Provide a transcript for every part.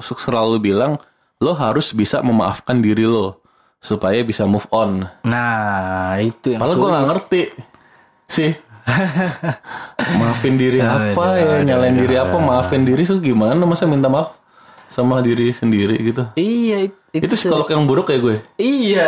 selalu bilang lo harus bisa memaafkan diri lo supaya bisa move on. Nah, itu yang Padahal gue nggak ngerti sih. maafin diri Aduh, apa ya, aduh, nyalain aduh, diri apa, maafin diri tuh gimana? Masa minta maaf sama diri sendiri gitu? Iya, it- Itu psikolog yang buruk ya gue. Iya.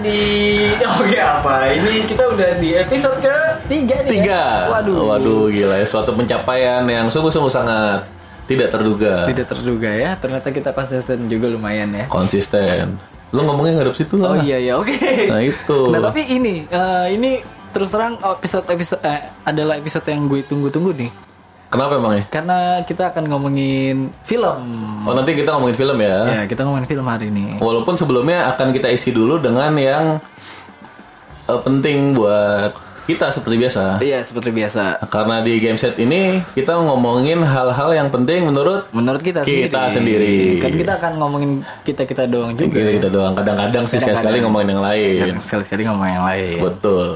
Di Oke apa? Ini kita udah di episode ke tiga nih. Tiga. Ya? Waduh. Waduh, gila ya. Suatu pencapaian yang sungguh-sungguh sangat tidak terduga. Tidak terduga ya. Ternyata kita konsisten juga lumayan ya. Konsisten. Lo ngomongnya ngadep situ lah. Oh iya ya oke. Nah itu. Nah tapi ini eh, ini terus terang episode episode eh, adalah episode yang gue tunggu-tunggu nih. Kenapa emang ya? Karena kita akan ngomongin film. Oh nanti kita ngomongin film ya. Ya kita ngomongin film hari ini. Walaupun sebelumnya akan kita isi dulu dengan yang eh, penting buat kita seperti biasa. Iya seperti biasa. Karena di game set ini kita ngomongin hal-hal yang penting menurut Menurut kita, Kita sendiri. Kan kita akan ngomongin kita kita doang juga. kita, kita doang. Kadang-kadang sih sekali-sekali ngomongin yang lain. Sekali-sekali ngomongin yang lain. Betul.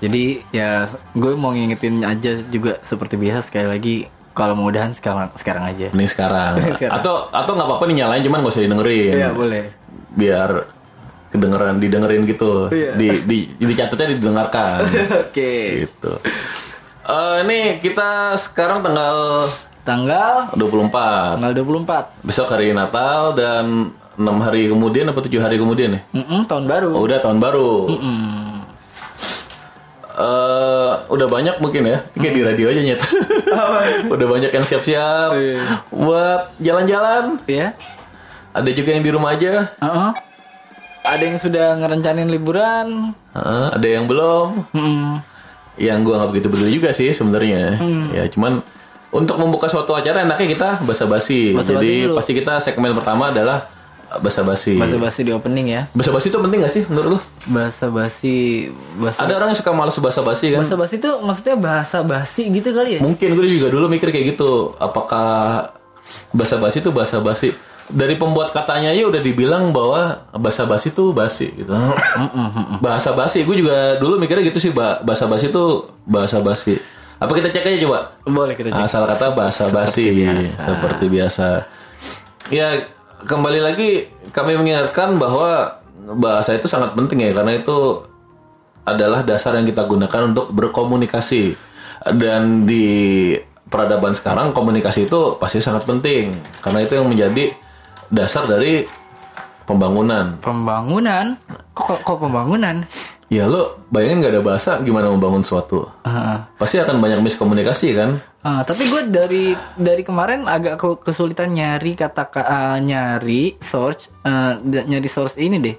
Jadi ya gue mau ngingetin aja juga seperti biasa sekali lagi kalau mau udahan sekarang sekarang aja. Ini sekarang. Sekarang. Atau atau nggak apa-apa nih nyalain cuman gak usah didengerin. Iya boleh. Biar kedengeran didengerin gitu. Iya. Di di dicatatnya didengarkan. Oke. gitu. Eh ini kita sekarang tanggal Tanggal 24. tanggal 24. Besok hari Natal dan 6 hari kemudian atau 7 hari kemudian nih? Mm-mm, tahun baru. Oh, udah tahun baru. Mm. Eh, udah banyak mungkin ya. Kayak di radio aja nyet. udah banyak yang siap-siap Iya. buat jalan-jalan. Ya. Ada juga yang di rumah aja. Uh-uh. Ada yang sudah ngerencanain liburan. Heeh, ada yang belum. Mm-mm. Yang gua nggak begitu peduli juga sih sebenarnya. Hmm. Ya cuman untuk membuka suatu acara enaknya kita basa-basi. Basa-basi Jadi dulu. pasti kita segmen pertama adalah basa-basi. Basa-basi di opening ya. Basa-basi itu penting gak sih menurut lu? Basa-basi bahasa Ada orang yang suka basa-basi kan? Basa-basi itu maksudnya bahasa basi gitu kali ya? Mungkin gue juga dulu mikir kayak gitu. Apakah basa-basi itu basa-basi? Dari pembuat katanya aja udah dibilang bahwa basa-basi itu basi gitu. bahasa basi, gue juga dulu mikirnya gitu sih. ba- Basa-basi itu bahasa basi. Apa kita cek aja coba? Boleh kita cek. Asal kata bahasa basi biasa. seperti biasa. Ya kembali lagi kami mengingatkan bahwa bahasa itu sangat penting ya karena itu adalah dasar yang kita gunakan untuk berkomunikasi dan di peradaban sekarang komunikasi itu pasti sangat penting karena itu yang menjadi dasar dari pembangunan. Pembangunan? Kok, kok, pembangunan? Ya lo bayangin nggak ada bahasa gimana membangun suatu? Heeh. Pasti akan banyak miskomunikasi kan? Ah, tapi gue dari dari kemarin agak ke- kesulitan nyari kata ka- ah, nyari source eh, d- nyari source ini deh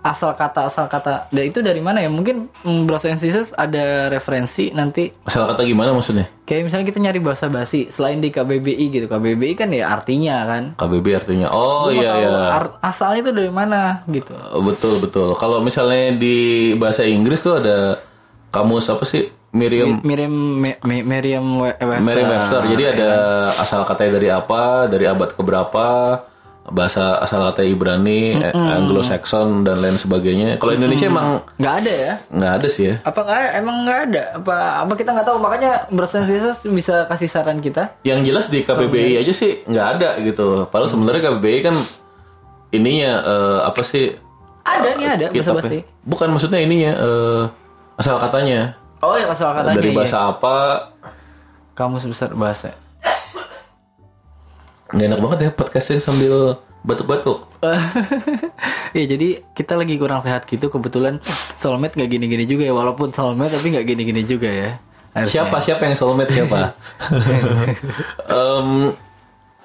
asal kata asal kata dan itu dari mana ya mungkin mm, Bros and Sisters ada referensi nanti Asal kata gimana maksudnya? kayak misalnya kita nyari bahasa basi selain di KBBI gitu KBBI kan ya artinya kan KBB artinya. Oh Gua iya iya. asalnya itu dari mana gitu Oh, Betul betul. Kalau misalnya di bahasa Inggris tuh ada kamus apa sih? Miriam Miriam We- Webster. Merriam Webster. Jadi ada asal katanya dari apa, dari abad keberapa, bahasa asal kata Ibrani, eh, Anglo-Saxon dan lain sebagainya. Kalau Indonesia emang nggak ada ya nggak ada sih ya. apa nggak emang nggak ada apa apa kita nggak tahu makanya Bros and Sisters bisa kasih saran kita Yang jelas di KBBI aja sih nggak ada gitu. Padahal sebenarnya KBBI kan ininya eh, apa sih? ada nih ada bahasa basi Bukan maksudnya ininya eh, asal katanya. oh ya asal katanya dari iya. bahasa apa? kamus besar bahasa Nggak enak banget ya podcastnya sambil batuk-batuk. ya jadi kita lagi kurang sehat gitu kebetulan soulmate nggak gini-gini juga ya walaupun soulmate tapi nggak gini-gini juga ya Harusnya. Siapa siapa yang soulmate siapa? Em,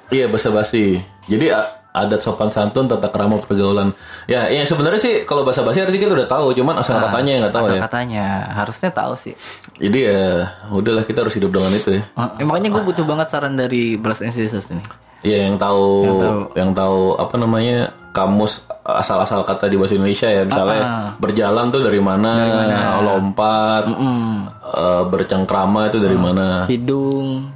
iya basa basi. Jadi adat sopan santun tata krama pergaulan. Ya, ya sebenarnya sih kalau bahasa basi artinya kita udah tahu, cuman asal katanya yang nggak tahu asal ya. katanya harusnya tahu sih Jadi ya udahlah kita harus hidup dengan itu ya. Eh, makanya gue butuh banget saran dari Bros and Sisters ini Iya yang tahu yang tahu. apa namanya kamus asal-asal kata di bahasa Indonesia ya. Misalnya Ah, berjalan tuh dari mana, lompat, eh, bercengkrama itu dari mana, hidung.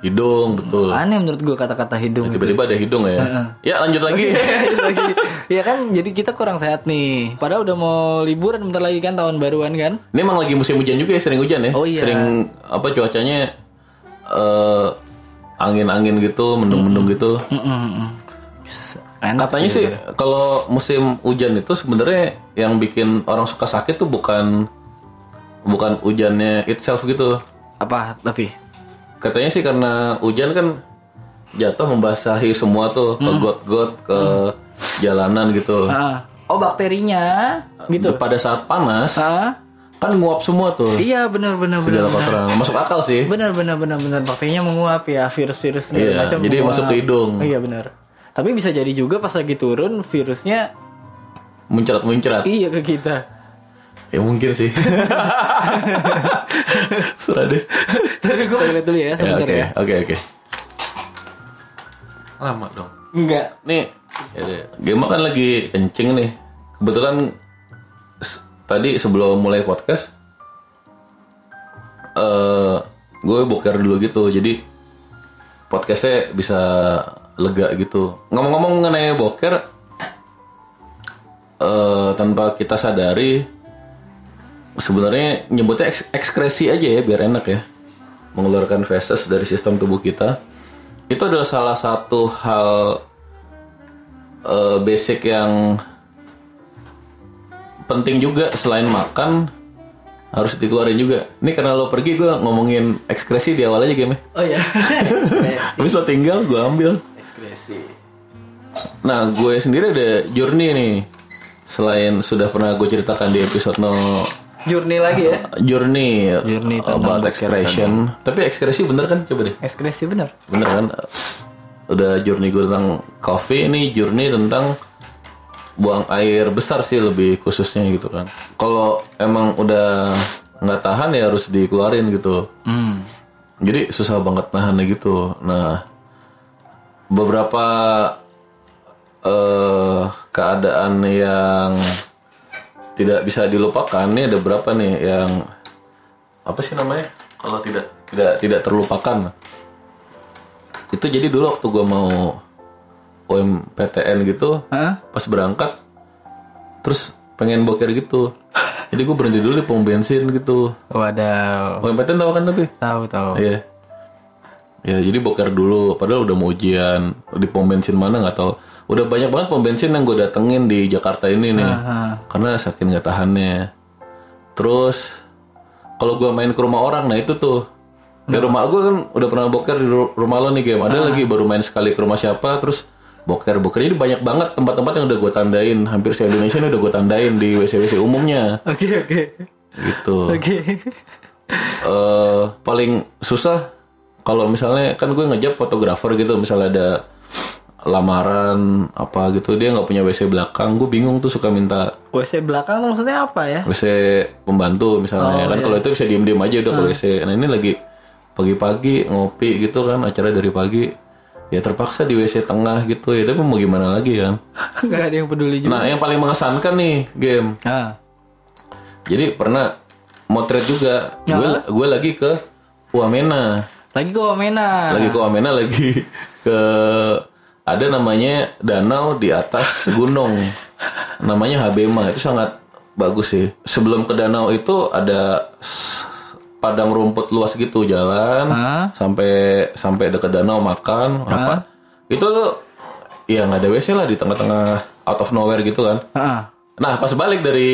Hidung betul. aneh menurut gue kata-kata hidung Tiba-tiba ada hidung ya. Ya lanjut lagi. lagi ya kan jadi kita kurang sehat nih. Padahal udah mau liburan bentar lagi kan tahun baruan kan? Ini emang lagi musim hujan juga ya sering hujan ya. Oh, iya. Sering apa cuacanya eh, angin-angin gitu, mendung-mendung gitu. enak Katanya sih kalau musim hujan itu sebenarnya yang bikin orang suka sakit tuh bukan bukan hujannya itself gitu. apa tapi Katanya sih karena hujan kan jatuh membasahi semua tuh ke got-got, ke jalanan gitu. Ah, oh bakterinya gitu. Pada saat panas ah kan nguap semua tuh iya benar benar benar. Masuk akal sih. benar benar benar benar bakterinya menguap ya virus-virus segala Iya, macam jadi menguap. masuk ke hidung. iya benar tapi bisa jadi juga pas lagi turun virusnya Muncrat-muncrat. iya ke kita Ya mungkin sih. Serah deh. tapi gue lihat dulu ya Ya, sebentar Oke, ya oke, oke. Lama dong. enggak Nih, ya deh. Gema kan lagi kencing nih. Kebetulan tadi sebelum mulai podcast, eh gue boker dulu gitu. Jadi podcastnya bisa lega gitu. Ngomong-ngomong mengenai boker, eh tanpa kita sadari, sebenarnya nyebutnya eks- ekskresi aja ya biar enak ya. Mengeluarkan feses dari sistem tubuh kita. Itu adalah salah satu hal eh, basic yang penting juga selain makan harus dikeluarin juga. Ini karena lo pergi gue ngomongin ekskresi di awal aja game oh ya ekskresi Habis lo tinggal gue ambil. ekskresi Nah gue sendiri ada journey nih. Selain sudah pernah gue ceritakan di episode no journey lagi ya journey, Journey tentang about boker expression. Tapi ekskresi bener kan coba deh. ekskresi benar Bener kan? Udah journey gue tentang coffee, ini journey tentang buang air besar sih lebih khususnya gitu kan. Kalau emang udah nggak tahan ya harus dikeluarin gitu. hmm. Jadi susah banget nahannya gitu. Nah, beberapa eh keadaan yang tidak bisa dilupakan ini ada berapa nih yang apa sih namanya? Kalau tidak tidak tidak terlupakan. Itu jadi dulu waktu gue mau UMPTN gitu, Hah? pas berangkat, terus pengen boker gitu. Jadi gue berhenti dulu di pom bensin gitu. Waduh. UMPTN tahu kan tapi? Tahu tahu. Iya. Ya jadi boker dulu. Padahal udah mau ujian di pom bensin mana nggak tahu. Udah banyak banget pom bensin yang gue datengin di Jakarta ini nih. Karena saking nggak tahannya. Terus kalau gue main ke rumah orang, nah itu tuh. Di rumah gue kan udah pernah boker di ru- rumah lo nih game. Ada lagi baru main sekali ke rumah siapa, terus boker boker. Jadi banyak banget tempat-tempat yang udah gue tandain. Hampir se Indonesia ini udah gue tandain di WC WC umumnya. Oke oke. Gitu Oke. eh paling susah kalau misalnya kan gue ngejab fotografer gitu misalnya ada lamaran apa gitu dia nggak punya WC belakang gue bingung tuh suka minta WC belakang maksudnya apa ya? WC pembantu misalnya kan kalau itu bisa diem diem aja udah ke WC nah ini lagi pagi-pagi ngopi gitu kan acara dari pagi ya terpaksa di WC tengah gitu ya tapi mau gimana lagi kan Gak ada yang peduli juga. nah yang paling mengesankan nih game. Ah. jadi pernah motret juga. Gue gue lagi ke Wamena. Lagi ke Wamena. lagi ke Wamena lagi ke ada namanya danau di atas gunung. Namanya Habema itu sangat bagus sih. Sebelum ke danau itu ada padang rumput luas gitu jalan Hah? sampai sampai dekat danau makan apa itu ya nggak ada WC lah di tengah-tengah out of nowhere gitu kan Ah. nah pas balik dari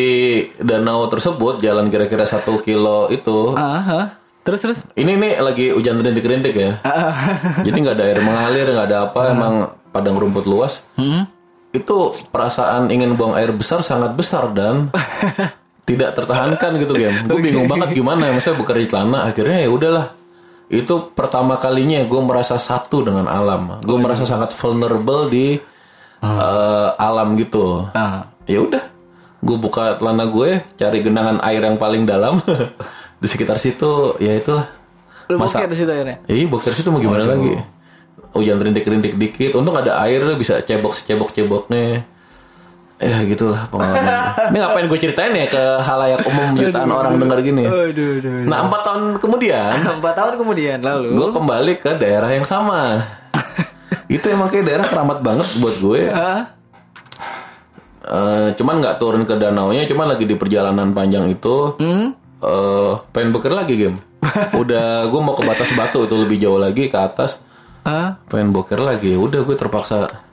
danau tersebut jalan kira-kira satu kilo itu ah. Terus terus. ini nih lagi hujan rintik-rintik ya. Jadi nggak ada air mengalir, nggak ada apa, emang padang rumput luas. Hmm? Itu perasaan ingin buang air besar sangat besar dan tidak tertahankan gitu game. Gue bingung banget gimana, misalnya buka di celana, akhirnya ya udahlah. Itu pertama kalinya gue merasa satu dengan alam. Gue merasa sangat vulnerable di eh, alam gitu. Ah. Ya udah, gue buka celana gue, cari genangan air yang paling dalam di sekitar situ. Ya itulah Lu Masa- di situ akhirnya. Iya boker situ mau gimana lagi? hujan rintik-rintik dikit. Untung ada air bisa cebok secebok ceboknya. Ya gitulah pengalaman. Ini ngapain gue ceritain ya ke halayak umum jutaan orang denger gini. Aduh, aduh. Nah empat tahun kemudian Empat tahun kemudian lalu. gue kembali ke daerah yang sama. itu emang kayak daerah keramat banget buat gue. Eh, cuman nggak turun ke danau nya, cuman lagi di perjalanan panjang itu. Hmm? eh pengen beker lagi game. Udah gue mau ke batas batu itu lebih jauh lagi ke atas. Hah? Pengen boker lagi. Udah gue terpaksa.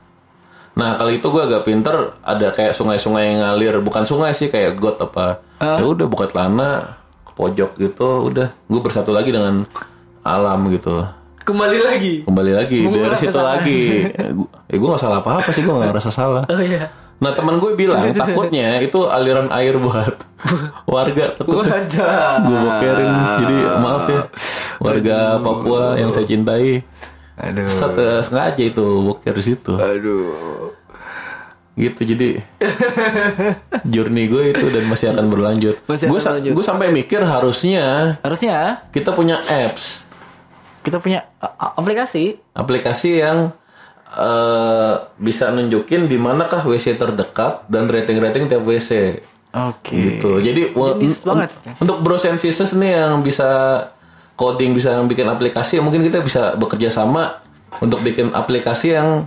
Nah kali itu gue agak pinter. Ada kayak sungai-sungai yang ngalir. Bukan sungai sih kayak got apa. Ya udah buka celana ke pojok gitu. Udah gue bersatu lagi dengan alam gitu. Kembali lagi. Kembali lagi Mengulang dari situ kesalahan. lagi. Eh, gu- eh gue gak salah apa-apa sih. Gue gak ngerasa salah. Oh iya. Nah teman gue bilang takutnya itu aliran air buat warga. Gue bokerin. Jadi maaf ya warga Papua yang saya cintai. Aduh. Set, eh, sengaja itu boker di situ. Aduh. Gitu jadi journey gue itu dan masih akan berlanjut. Masih Gue sa- berlanjut. gue sampai mikir harusnya Harusnya kita punya apps, kita punya aplikasi. aplikasi yang eh, bisa nunjukin di manakah WC terdekat dan rating-rating tiap WC. Oke. gitu. Jadi Jenis banget. untuk bros and sisters nih yang bisa coding bisa bikin aplikasi, mungkin kita bisa bekerja sama untuk bikin aplikasi yang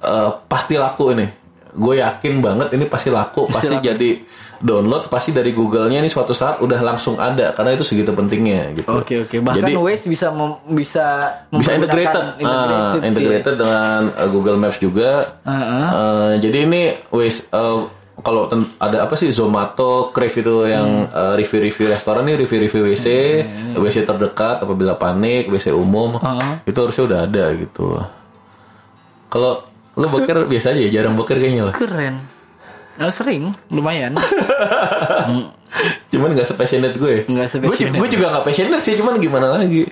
eh, pasti laku ini. Gue yakin banget ini pasti laku, pasti laku. jadi download, pasti dari Google-nya ini suatu saat udah langsung ada karena itu segitu pentingnya gitu. Oke oke. Bahkan Jadi- Waze bisa mem- bisa bisa integrated, mempergunakan Ah, integrated, integrated dengan uh, Google Maps juga. Heeh. Uh, jadi ini wis uh, kalau ada apa sih Zomato, Crave itu yang Hmm. uh, review-review restoran nih, review-review WC, WC terdekat apabila panik, WC umum, Heeh. itu harusnya udah ada gitu. Kalau lo boker biasa aja, jarang boker kayaknya lah. Keren. Nah, sering, lumayan. Cuman nggak sepassionate gue. Nggak sepassionate. Gue juga nggak passionate sih, cuman gimana lagi?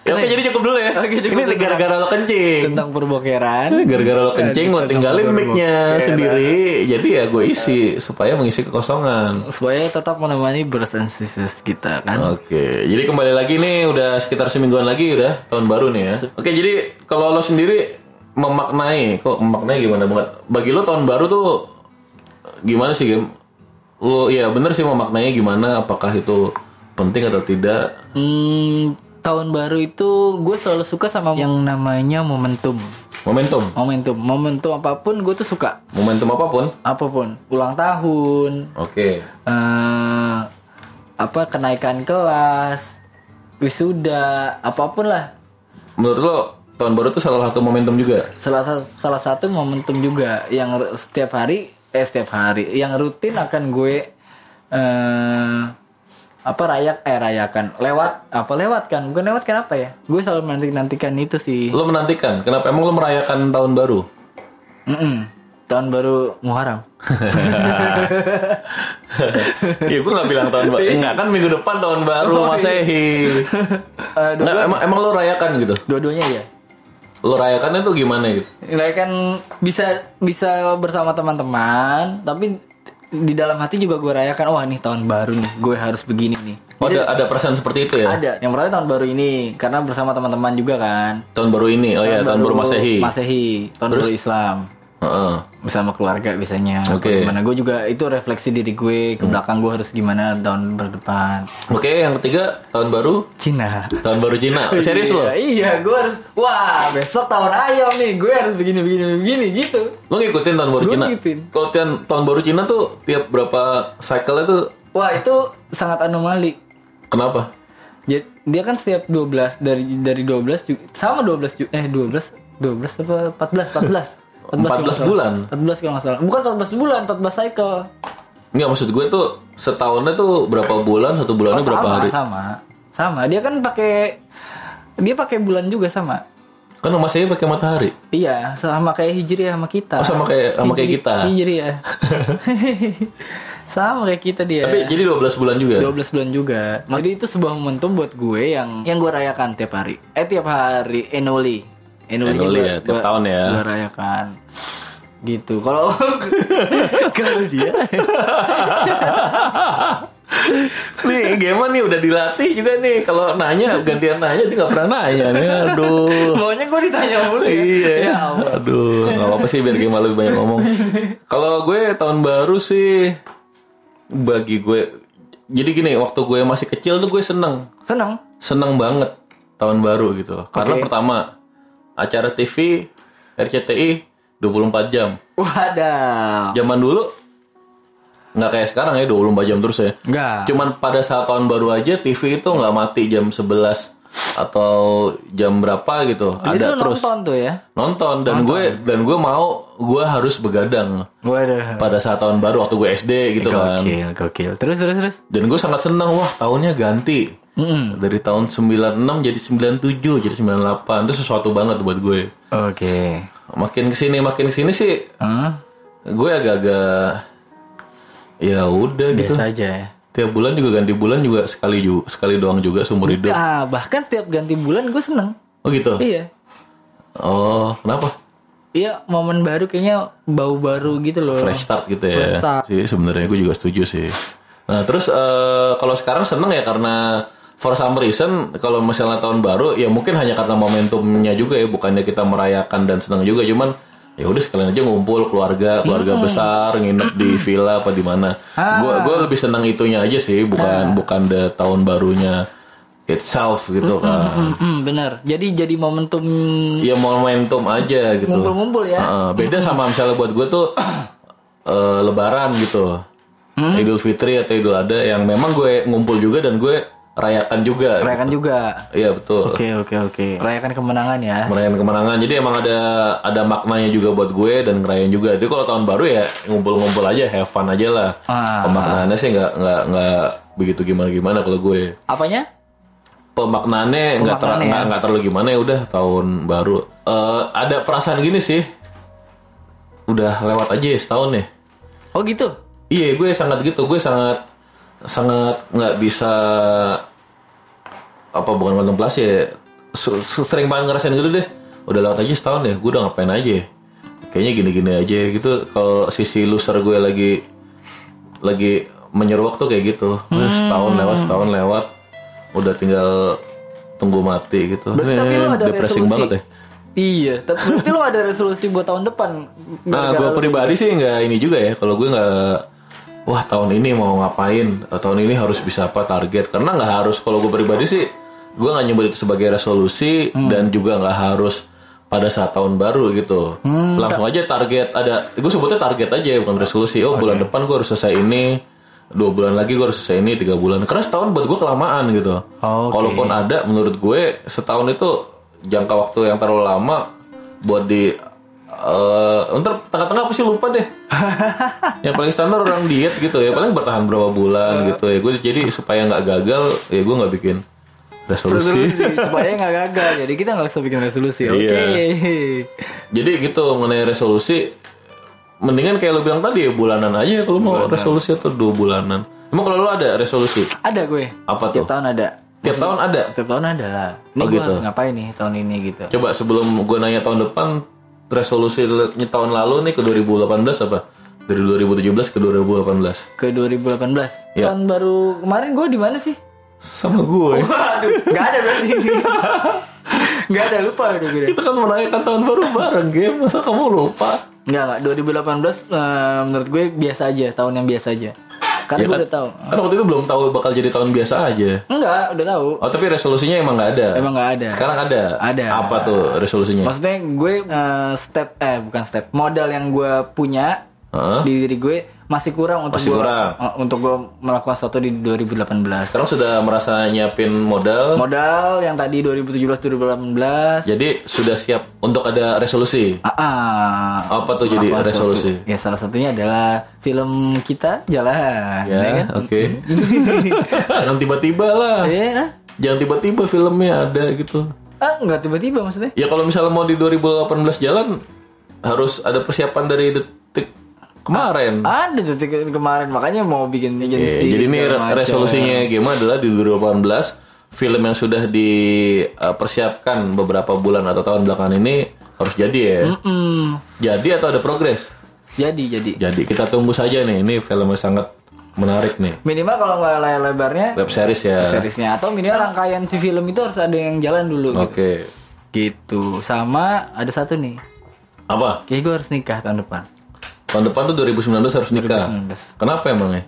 Ya, oke, jadi cukup dulu ya. Oke, cukup Ini gara-gara lo kencing. Tentang perbokeran. Gara-gara lo kencing, lo tinggalin mic-nya sendiri. Jadi ya gue isi supaya mengisi kekosongan. Supaya tetap menemani brothers and sisters kita kan. Oke, jadi kembali lagi nih udah sekitar semingguan lagi udah tahun baru nih ya. Oke, jadi kalau lo sendiri memaknai, kok memaknai gimana banget? Bagi lo tahun baru tuh gimana sih game? Lo ya bener sih memaknainya gimana? Apakah itu penting atau tidak? Hmm, tahun baru itu gue selalu suka sama yang namanya momentum. Momentum, Momentum, momentum apa pun gue tuh suka. momentum apa pun. Apa pun, ulang tahun, Oke, eh apa kenaikan kelas, wisuda, apa pun lah. menurut lo tahun baru tuh salah satu momentum juga? Salah sa- salah satu momentum juga yang r- setiap hari eh setiap hari yang rutin akan gue eh apa rayak eh rayakan lewat apa lewat kan bukan lewat kan apa ya gue selalu menanti nantikan itu sih Lo menantikan? Kenapa emang lo merayakan tahun baru? Mm-mm. tahun baru Muharram Iya, gue gak bilang tahun baru. Enggak kan minggu depan tahun baru Masehi. Eh, dua- Nah, emang emang lo rayakan gitu? dua-duanya ya Lo rayakannya tuh gimana gitu? rayakan bisa bisa bersama teman-teman tapi di dalam hati juga gue rayakan wah nih tahun baru nih gue harus begini nih Oh, ada ada perasaan seperti itu ya? ada yang pertama tahun baru ini karena bersama teman-teman juga kan Tahun baru ini. Oh ya, tahun baru Masehi. Masehi, tahun baru Islam. Heeh. Bersama keluarga biasanya. Oke. Gimana gue juga itu refleksi diri gue ke belakang gue harus gimana tahun berdepan. Oke, yang ketiga tahun baru Cina. tahun baru Cina. Serius lo? Iya, iya, gue harus wah, besok tahun ayam nih, gue harus begini begini begini gitu. Lo ngikutin tahun baru Gua Cina? ngikutin. Kalau tahun tahun baru Cina tuh tiap berapa cycle itu Wah, itu sangat anomali. kenapa? Jadi, dia kan setiap 12 dari dari 12 juga, sama 12 ju- eh 12 12 apa 14 14 14 kalau nggak salah. bulan. 14 kalau nggak salah. Bukan 14 bulan, 14 cycle. Enggak maksud gue tuh setahunnya tuh berapa bulan? Satu bulannya Oh, berapa sama, hari? sama. Sama. Dia kan pakai dia pakai bulan juga sama. Kan Masehi pakai matahari. Iya, sama kayak Hijriah sama kita. Oh, sama kayak- sama kayak kita. Hijriah. sama kayak kita dia. Tapi jadi 12 bulan juga. 12 bulan juga. Jadi itu sebuah momentum buat gue yang yang gue rayakan tiap hari. Eh tiap hari annually. Annually, Annually ya, tiap tahun ya. Gue rayakan. Gitu. Kalau kalau dia. Nih gimana nih udah dilatih juga nih. Kalau nanya gantian nanya dia nggak pernah nanya nih. Aduh. Maunya gue ditanya mulu ya. iya. Ya aduh nggak apa sih biar Gema lebih banyak ngomong. Kalau gue tahun baru sih bagi gue jadi gini waktu gue masih kecil tuh gue seneng. Seneng. seneng banget tahun baru gitu. Karena Oke. pertama acara TV RCTI 24 jam Wadah. zaman dulu nggak kayak sekarang ya 24 jam terus ya Enggak. Cuman pada saat tahun baru aja TV itu nggak mati jam 11 atau jam berapa gitu. Jadi ada terus nonton tuh ya. nonton dan gue dan gue mau gue harus begadang Waduh. pada saat tahun baru waktu gue SD gitu kan. Gokil, gokil. Terus, terus, terus. Dan gue sangat senang wah tahunnya ganti. Dari tahun 96 jadi 97 jadi 98 itu sesuatu banget buat gue. Oke. Makin ke sini makin ke sini sih Hah? gue agak-agak ya udah gitu. Biasa aja ya. Tiap bulan juga ganti bulan juga sekali juga sekali doang juga seumur hidup. Ah, bahkan setiap ganti bulan gue seneng. Oh gitu. Iya. Oh, kenapa? Iya, momen baru kayaknya bau baru gitu loh. Fresh start gitu ya. Fresh start. Sih sebenarnya gue juga setuju sih. Nah, terus eh, kalau sekarang seneng ya karena for some reason kalau misalnya tahun baru ya mungkin hanya karena momentumnya juga ya bukannya kita merayakan dan senang juga. Cuman ya udah sekalian aja ngumpul keluarga keluarga besar nginep di villa apa di mana. Gue gue lebih senang itunya aja sih bukan bukan the tahun barunya itself gitu kan Hmm, hmm, bener. Jadi jadi momentum ya momentum aja gitu. Ngumpul-ngumpul ya. Heeh, beda sama misalnya buat gue tuh eh, Lebaran gitu, Idul Fitri atau Idul Adha yang memang gue ngumpul juga dan gue rayakan juga. Rayakan juga. Iya betul. Oke, oke, oke. Rayakan kemenangan ya. Merayakan kemenangan. Jadi emang ada ada maknanya juga buat gue dan ngerayain juga. Jadi kalau tahun baru ya ngumpul-ngumpul aja, have fun aja lah. Ah. Pemaknaannya sih nggak nggak nggak begitu gimana-gimana kalau gue. Apanya? Pemaknaannya nggak ter, ya. nggak nggak terlalu gimana ya udah tahun baru. Eh, ada perasaan gini sih. Udah lewat aja ya setahun ya. Oh gitu. Iya, gue sangat gitu. Gue sangat sangat nggak bisa apa bukan kontemplasi ya. Sering banget ngerasain gitu deh. Udah lewat aja setahun ya. Gue udah ngapain aja. ya. Kayaknya gini-gini aja gitu. Kalau sisi loser gue lagi lagi menyeruak tuh kayak gitu. Udah setahun lewat, setahun lewat. Udah tinggal tunggu mati gitu. Berarti tapi lu ada depressing resolusi. banget ya. Iya, tapi berarti lu ada resolusi buat tahun depan. Nah, gue pribadi sih nggak ini juga ya. Kalau gue nggak, wah tahun ini mau ngapain? Tahun ini harus bisa apa target? Karena nggak harus. Kalau gue pribadi sih, gue nggak nyebut itu sebagai resolusi dan juga nggak harus pada saat tahun baru gitu. Langsung aja target ada. Gue sebutnya target aja bukan resolusi. Oh bulan depan gue harus selesai ini. Dua bulan lagi gue harus selesai ini tiga bulan. Karena setahun buat gue kelamaan gitu. Oke. Kalaupun ada, menurut gue setahun itu jangka waktu yang terlalu lama buat di eh ntar tengah-tengah pasti lupa deh. yang paling standar orang diet gitu ya, paling bertahan berapa bulan gitu ya. Gue jadi supaya nggak gagal, ya gue nggak bikin resolusi. resolusi supaya nggak gagal. Jadi kita nggak usah bikin resolusi. Oke. Iya. Jadi gitu mengenai resolusi, mendingan kayak lo bilang tadi ya bulanan aja kalau mau resolusi atau dua bulanan. Emang kalau lo ada resolusi, Ada gue. Apa Tiap tuh? tahun ada. tiap tahun ada. Tiap tahun ada lah. Ini Oh, gue gitu. harus ngapain nih tahun ini gitu. Coba sebelum gue nanya tahun depan, resolusi tahun lalu nih ke 2018 apa? Dari 2017 ke 2018. Ke 2018. Iya. Tahun baru kemarin gue di mana sih? Sama gue. Waduh, nggak ada berarti. Nggak ada lupa udah gue. Kita kan merayakan tahun baru bareng, game. Masa kamu lupa? Nggak nggak 2018 eh, menurut gue biasa aja tahun yang biasa aja. Karena Ya gue kan? udah tahu. Kan waktu itu belum tahu bakal jadi tahun biasa aja. Enggak, udah tahu. Oh tapi resolusinya emang nggak ada. Emang nggak ada. Sekarang ada. Ada. Apa tuh resolusinya? Maksudnya gue eh, step eh bukan step modal yang gue punya Heeh. di diri gue masih kurang untuk Masih gue kurang. eh, untuk gue melakukan sesuatu di 2018. Sekarang sudah merasa nyiapin modal. Modal yang tadi 2017 2018. Jadi sudah siap untuk ada resolusi. Ah, ah. Apa tuh jadi Apa resolusi? suatu- Ya salah satunya adalah film kita jalan, Ya, kan? oke. Jangan tiba-tiba lah. Iya. Jangan tiba-tiba filmnya ada gitu. Ah, nggak tiba-tiba maksudnya? Ya kalau misalnya mau di 2018 jalan harus ada persiapan dari detik kemarin. Ada tuh tiga- kemarin makanya mau bikin Oke, agensi. jadi ini macam. resolusinya game adalah di 2018 film yang sudah dipersiapkan beberapa bulan atau tahun belakangan ini harus jadi ya. Hmm, Jadi atau ada progres? jadi jadi. Jadi kita tunggu saja nih. Ini film yang sangat menarik nih. Minimal kalau nggak layar lebarnya Web series ya. seriesnya atau minimal rangkaian si film itu harus ada yang jalan dulu. gitu. Oke. Gitu. Sama ada satu nih. Apa? Kayak gue harus nikah tahun depan. Tahun depan tuh 2019 harus nikah. 2019. Kenapa emangnya?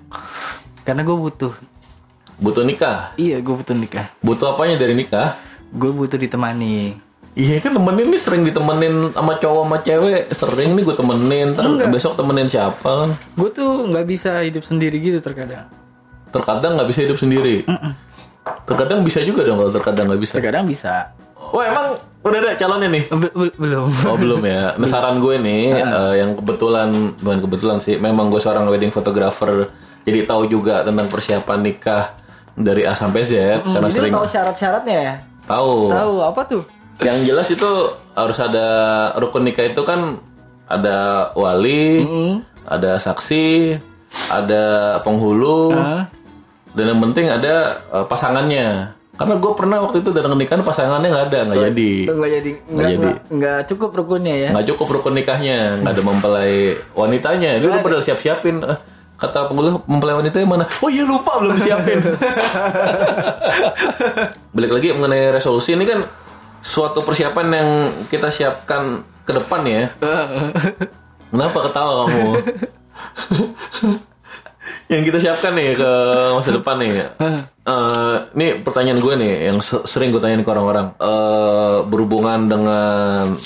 Karena gue butuh. Butuh nikah. Iya, gue butuh nikah. Butuh apanya dari nikah? Gue butuh ditemani. Iya kan temenin nih sering ditemenin sama cowok sama cewek Sering nih gue temenin Ntar besok temenin siapa kan Gue tuh nggak bisa hidup sendiri gitu terkadang. Terkadang nggak bisa hidup sendiri Terkadang bisa juga dong kalau terkadang nggak bisa Terkadang bisa. Wah emang udah ada calonnya nih? Be- be- belum. Oh belum ya Nah, saran gue nih eh, Yang kebetulan Bukan kebetulan sih Memang gue seorang wedding photographer Jadi tahu juga tentang persiapan nikah Dari A sampai Z Karena Jadi sering tahu syarat-syaratnya ya? tahu Tahu apa tuh? Yang jelas itu harus ada rukun nikah itu kan ada wali, ada saksi, ada penghulu, Hah? dan yang penting ada eh, pasangannya. Karena gue pernah waktu itu datang nikahan pasangannya nggak ada, nggak jadi, nggak jadi nggak jadi. nggak- cukup rukunnya ya? nggak cukup rukun nikahnya, nggak ada mempelai wanitanya. Dia gue padahal siap-siapin. Eh, kata penghulu mempelai wanitanya mana? Oh iya lupa belum siapin. Balik lagi mengenai resolusi ini kan suatu persiapan yang kita siapkan ke depan ya. Kenapa ketawa kamu? yang kita siapkan nih ke masa depan nih. Eh, ini pertanyaan gue nih yang se- sering gue tanyain ke orang-orang. Eh, berhubungan dengan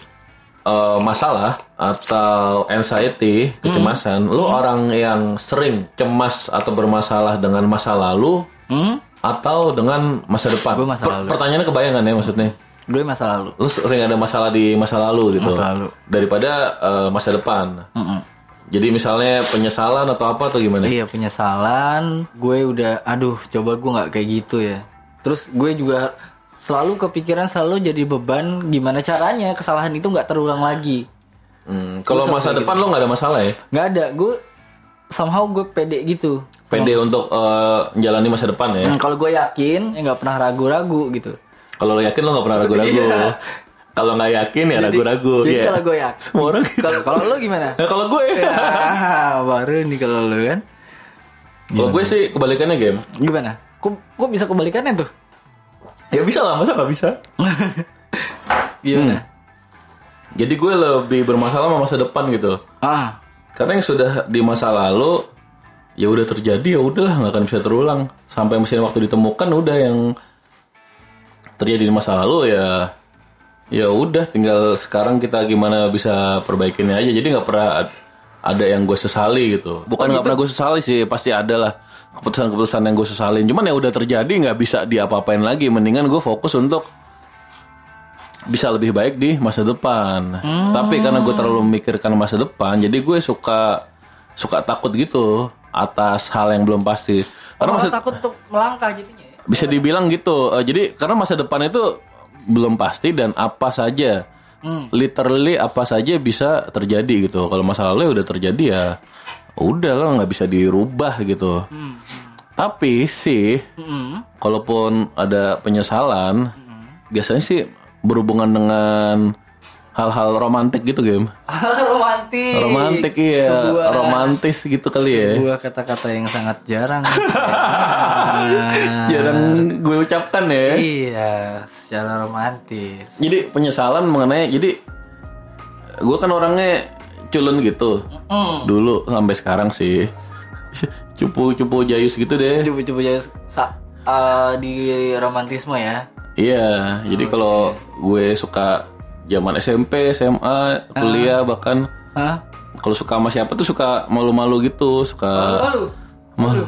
eh, masalah atau anxiety, kecemasan. Lu orang yang sering cemas atau bermasalah dengan masa lalu Hmm? atau dengan masa depan? Gue masa Per- lalu. Pertanyaannya kebayangan ya maksudnya. Gue masa lalu. Lu sering ada masalah di masa lalu gitu. Masa lalu. Daripada eh, masa depan. Mm-mm. Jadi misalnya penyesalan atau apa atau gimana? Iya penyesalan. Gue udah, aduh, coba gue nggak kayak gitu ya. Terus gue juga selalu kepikiran selalu jadi beban. Gimana caranya kesalahan itu nggak terulang lagi? Hmm, kalau masa depan lo nggak ada masalah ya? Nggak ada. Gue somehow gue pede gitu. Pede untuk eh, menjalani masa depan ya. Hmm, kalau gue yakin, ya nggak pernah ragu-ragu gitu. Kalau lo yakin lo nggak pernah ragu-ragu. Iya. Kalau nggak yakin ya ragu-ragu. Jadi Iya. kalau gue yakin. Semua orang gitu. Kalau kalau lo gimana? Nah, kalau gue, ya, baru nih kalau lo kan. kalau gue sih kebalikannya game. Gimana? Kok, kok bisa kebalikannya tuh? Ya bisa lah, masa nggak bisa? Gimana? Jadi gue lebih bermasalah sama masa depan gitu. Ah, Karena yang sudah di masa lalu ya udah terjadi ya udah nggak akan bisa terulang. Sampai mesin waktu ditemukan udah yang terjadi di masa lalu ya ya udah tinggal sekarang kita gimana bisa perbaikinnya aja. Jadi nggak pernah ad- ada yang gue sesali gitu. Bukan nggak pernah gue sesali sih, pasti ada lah keputusan-keputusan yang gue sesalin. Cuman ya udah terjadi nggak bisa diapa-apain lagi. Mendingan gue fokus untuk bisa lebih baik di masa depan. Tapi karena gue terlalu memikirkan masa depan, jadi gue suka suka takut gitu atas hal yang belum pasti. Karena orang masa takut untuk melangkah jadinya ya. bisa dibilang gitu. Eh, jadi karena masa depan itu belum pasti dan apa saja, literally apa saja bisa terjadi gitu. Kalau masa lalu ya udah terjadi ya, udah lah nggak bisa dirubah gitu. Tapi sih, Mm-mm. kalaupun ada penyesalan, biasanya sih berhubungan dengan hal-hal romantik gitu game. romantis. Romantik iya, Sebuah, romantis gitu kali ya. sebuah kata-kata yang sangat jarang. Jarang gue ucapkan ya. iya, secara romantis. Jadi penyesalan mengenai jadi gue kan orangnya culun gitu. Dulu sampai sekarang sih. Cupu-cupu jayus gitu deh. Coba-coba ya sa- eh, di romantisme ya. Iya, jadi kalau gue suka zaman SMP, SMA, kuliah bahkan Hah? kalau suka sama siapa tuh suka malu-malu gitu, suka Lalu malu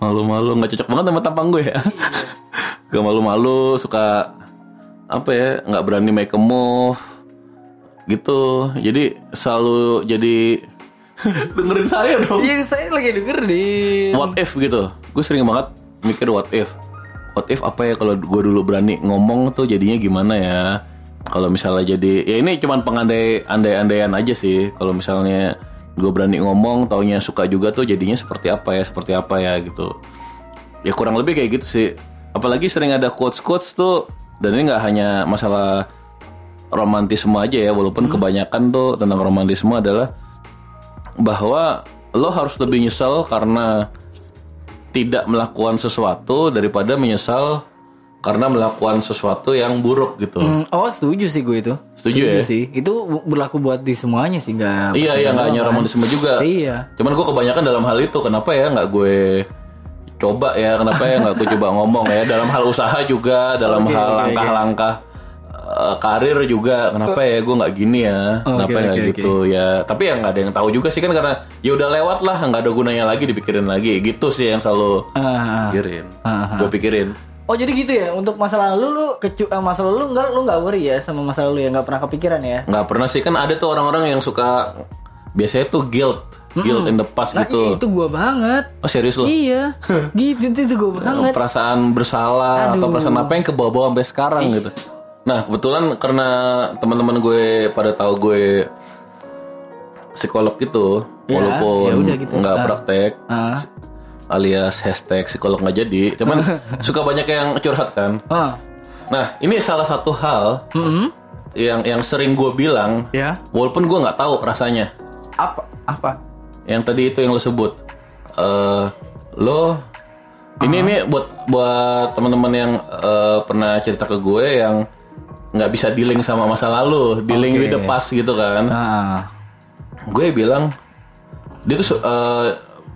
malu-malu nggak cocok banget sama tampang gue ya. Gak malu-malu, suka apa ya, nggak berani make a move gitu. Jadi selalu jadi dengerin saya dong. Iya, saya lagi denger di What if gitu. Gue sering banget mikir what if. What if apa ya kalau gue dulu berani ngomong tuh jadinya gimana ya? Kalau misalnya jadi ya ini cuman pengandai andai-andaian aja sih. Kalau misalnya gue berani ngomong, taunya suka juga tuh jadinya seperti apa ya, seperti apa ya gitu. Ya kurang lebih kayak gitu sih. Apalagi sering ada quotes-quotes tuh dan ini nggak hanya masalah romantisme aja ya, walaupun kebanyakan tuh tentang romantisme adalah bahwa lo harus lebih nyesel karena tidak melakukan sesuatu daripada menyesal karena melakukan sesuatu yang buruk gitu. Hmm, oh setuju sih gue itu. Setuju ya? sih. Itu berlaku buat di semuanya sih nggak. Iya iya nggak hanya romantisme juga. Iya. Cuman gue kebanyakan dalam hal itu. Kenapa ya nggak gue coba ya? Kenapa ya nggak gue coba ngomong ya? Dalam hal usaha juga, dalam Oke, hal langkah-langkah eh, karir juga. Kenapa ya gue nggak gini ya? Oke, Kenapa ya nggak oke, gitu ya? Tapi ya nggak ada yang tahu juga sih kan karena ya udah lewat lah, nggak ada gunanya lagi dipikirin lagi. Gitu sih yang selalu Ah, pikirin. Ah, Gue pikirin. Oh jadi gitu ya untuk masa lalu lu kecu eh, masa lalu lu enggak lu nggak worry ya sama masa lalu ya nggak pernah kepikiran ya. Nggak pernah sih kan ada tuh orang-orang yang suka biasanya tuh guilt, guilt in the past Nah gitu. itu gua banget. Oh serius lo? Iya. gitu itu, itu gua banget. perasaan bersalah atau Aduh. perasaan apa yang ke bawah-bawah sampai sekarang gitu. Nah kebetulan karena teman-teman gue pada tahu gue psikolog gitu, Ya, walaupun ya udah gitu. nggak Ah. praktek, Ah. Alias hashtag psikolog nggak jadi, cuman suka banyak yang curhat kan. Ah. Nah ini salah satu hal Mm-mm. yang yang sering gue bilang, Ya. walaupun gue nggak tahu rasanya. Apa? Apa? Yang tadi itu yang lo sebut, eh lo ini ini buat buat teman-teman yang eh, pernah cerita ke gue yang nggak bisa dealing sama masa lalu, dealing Oke. with the past gitu kan. Ah. Gue bilang dia tuh eh,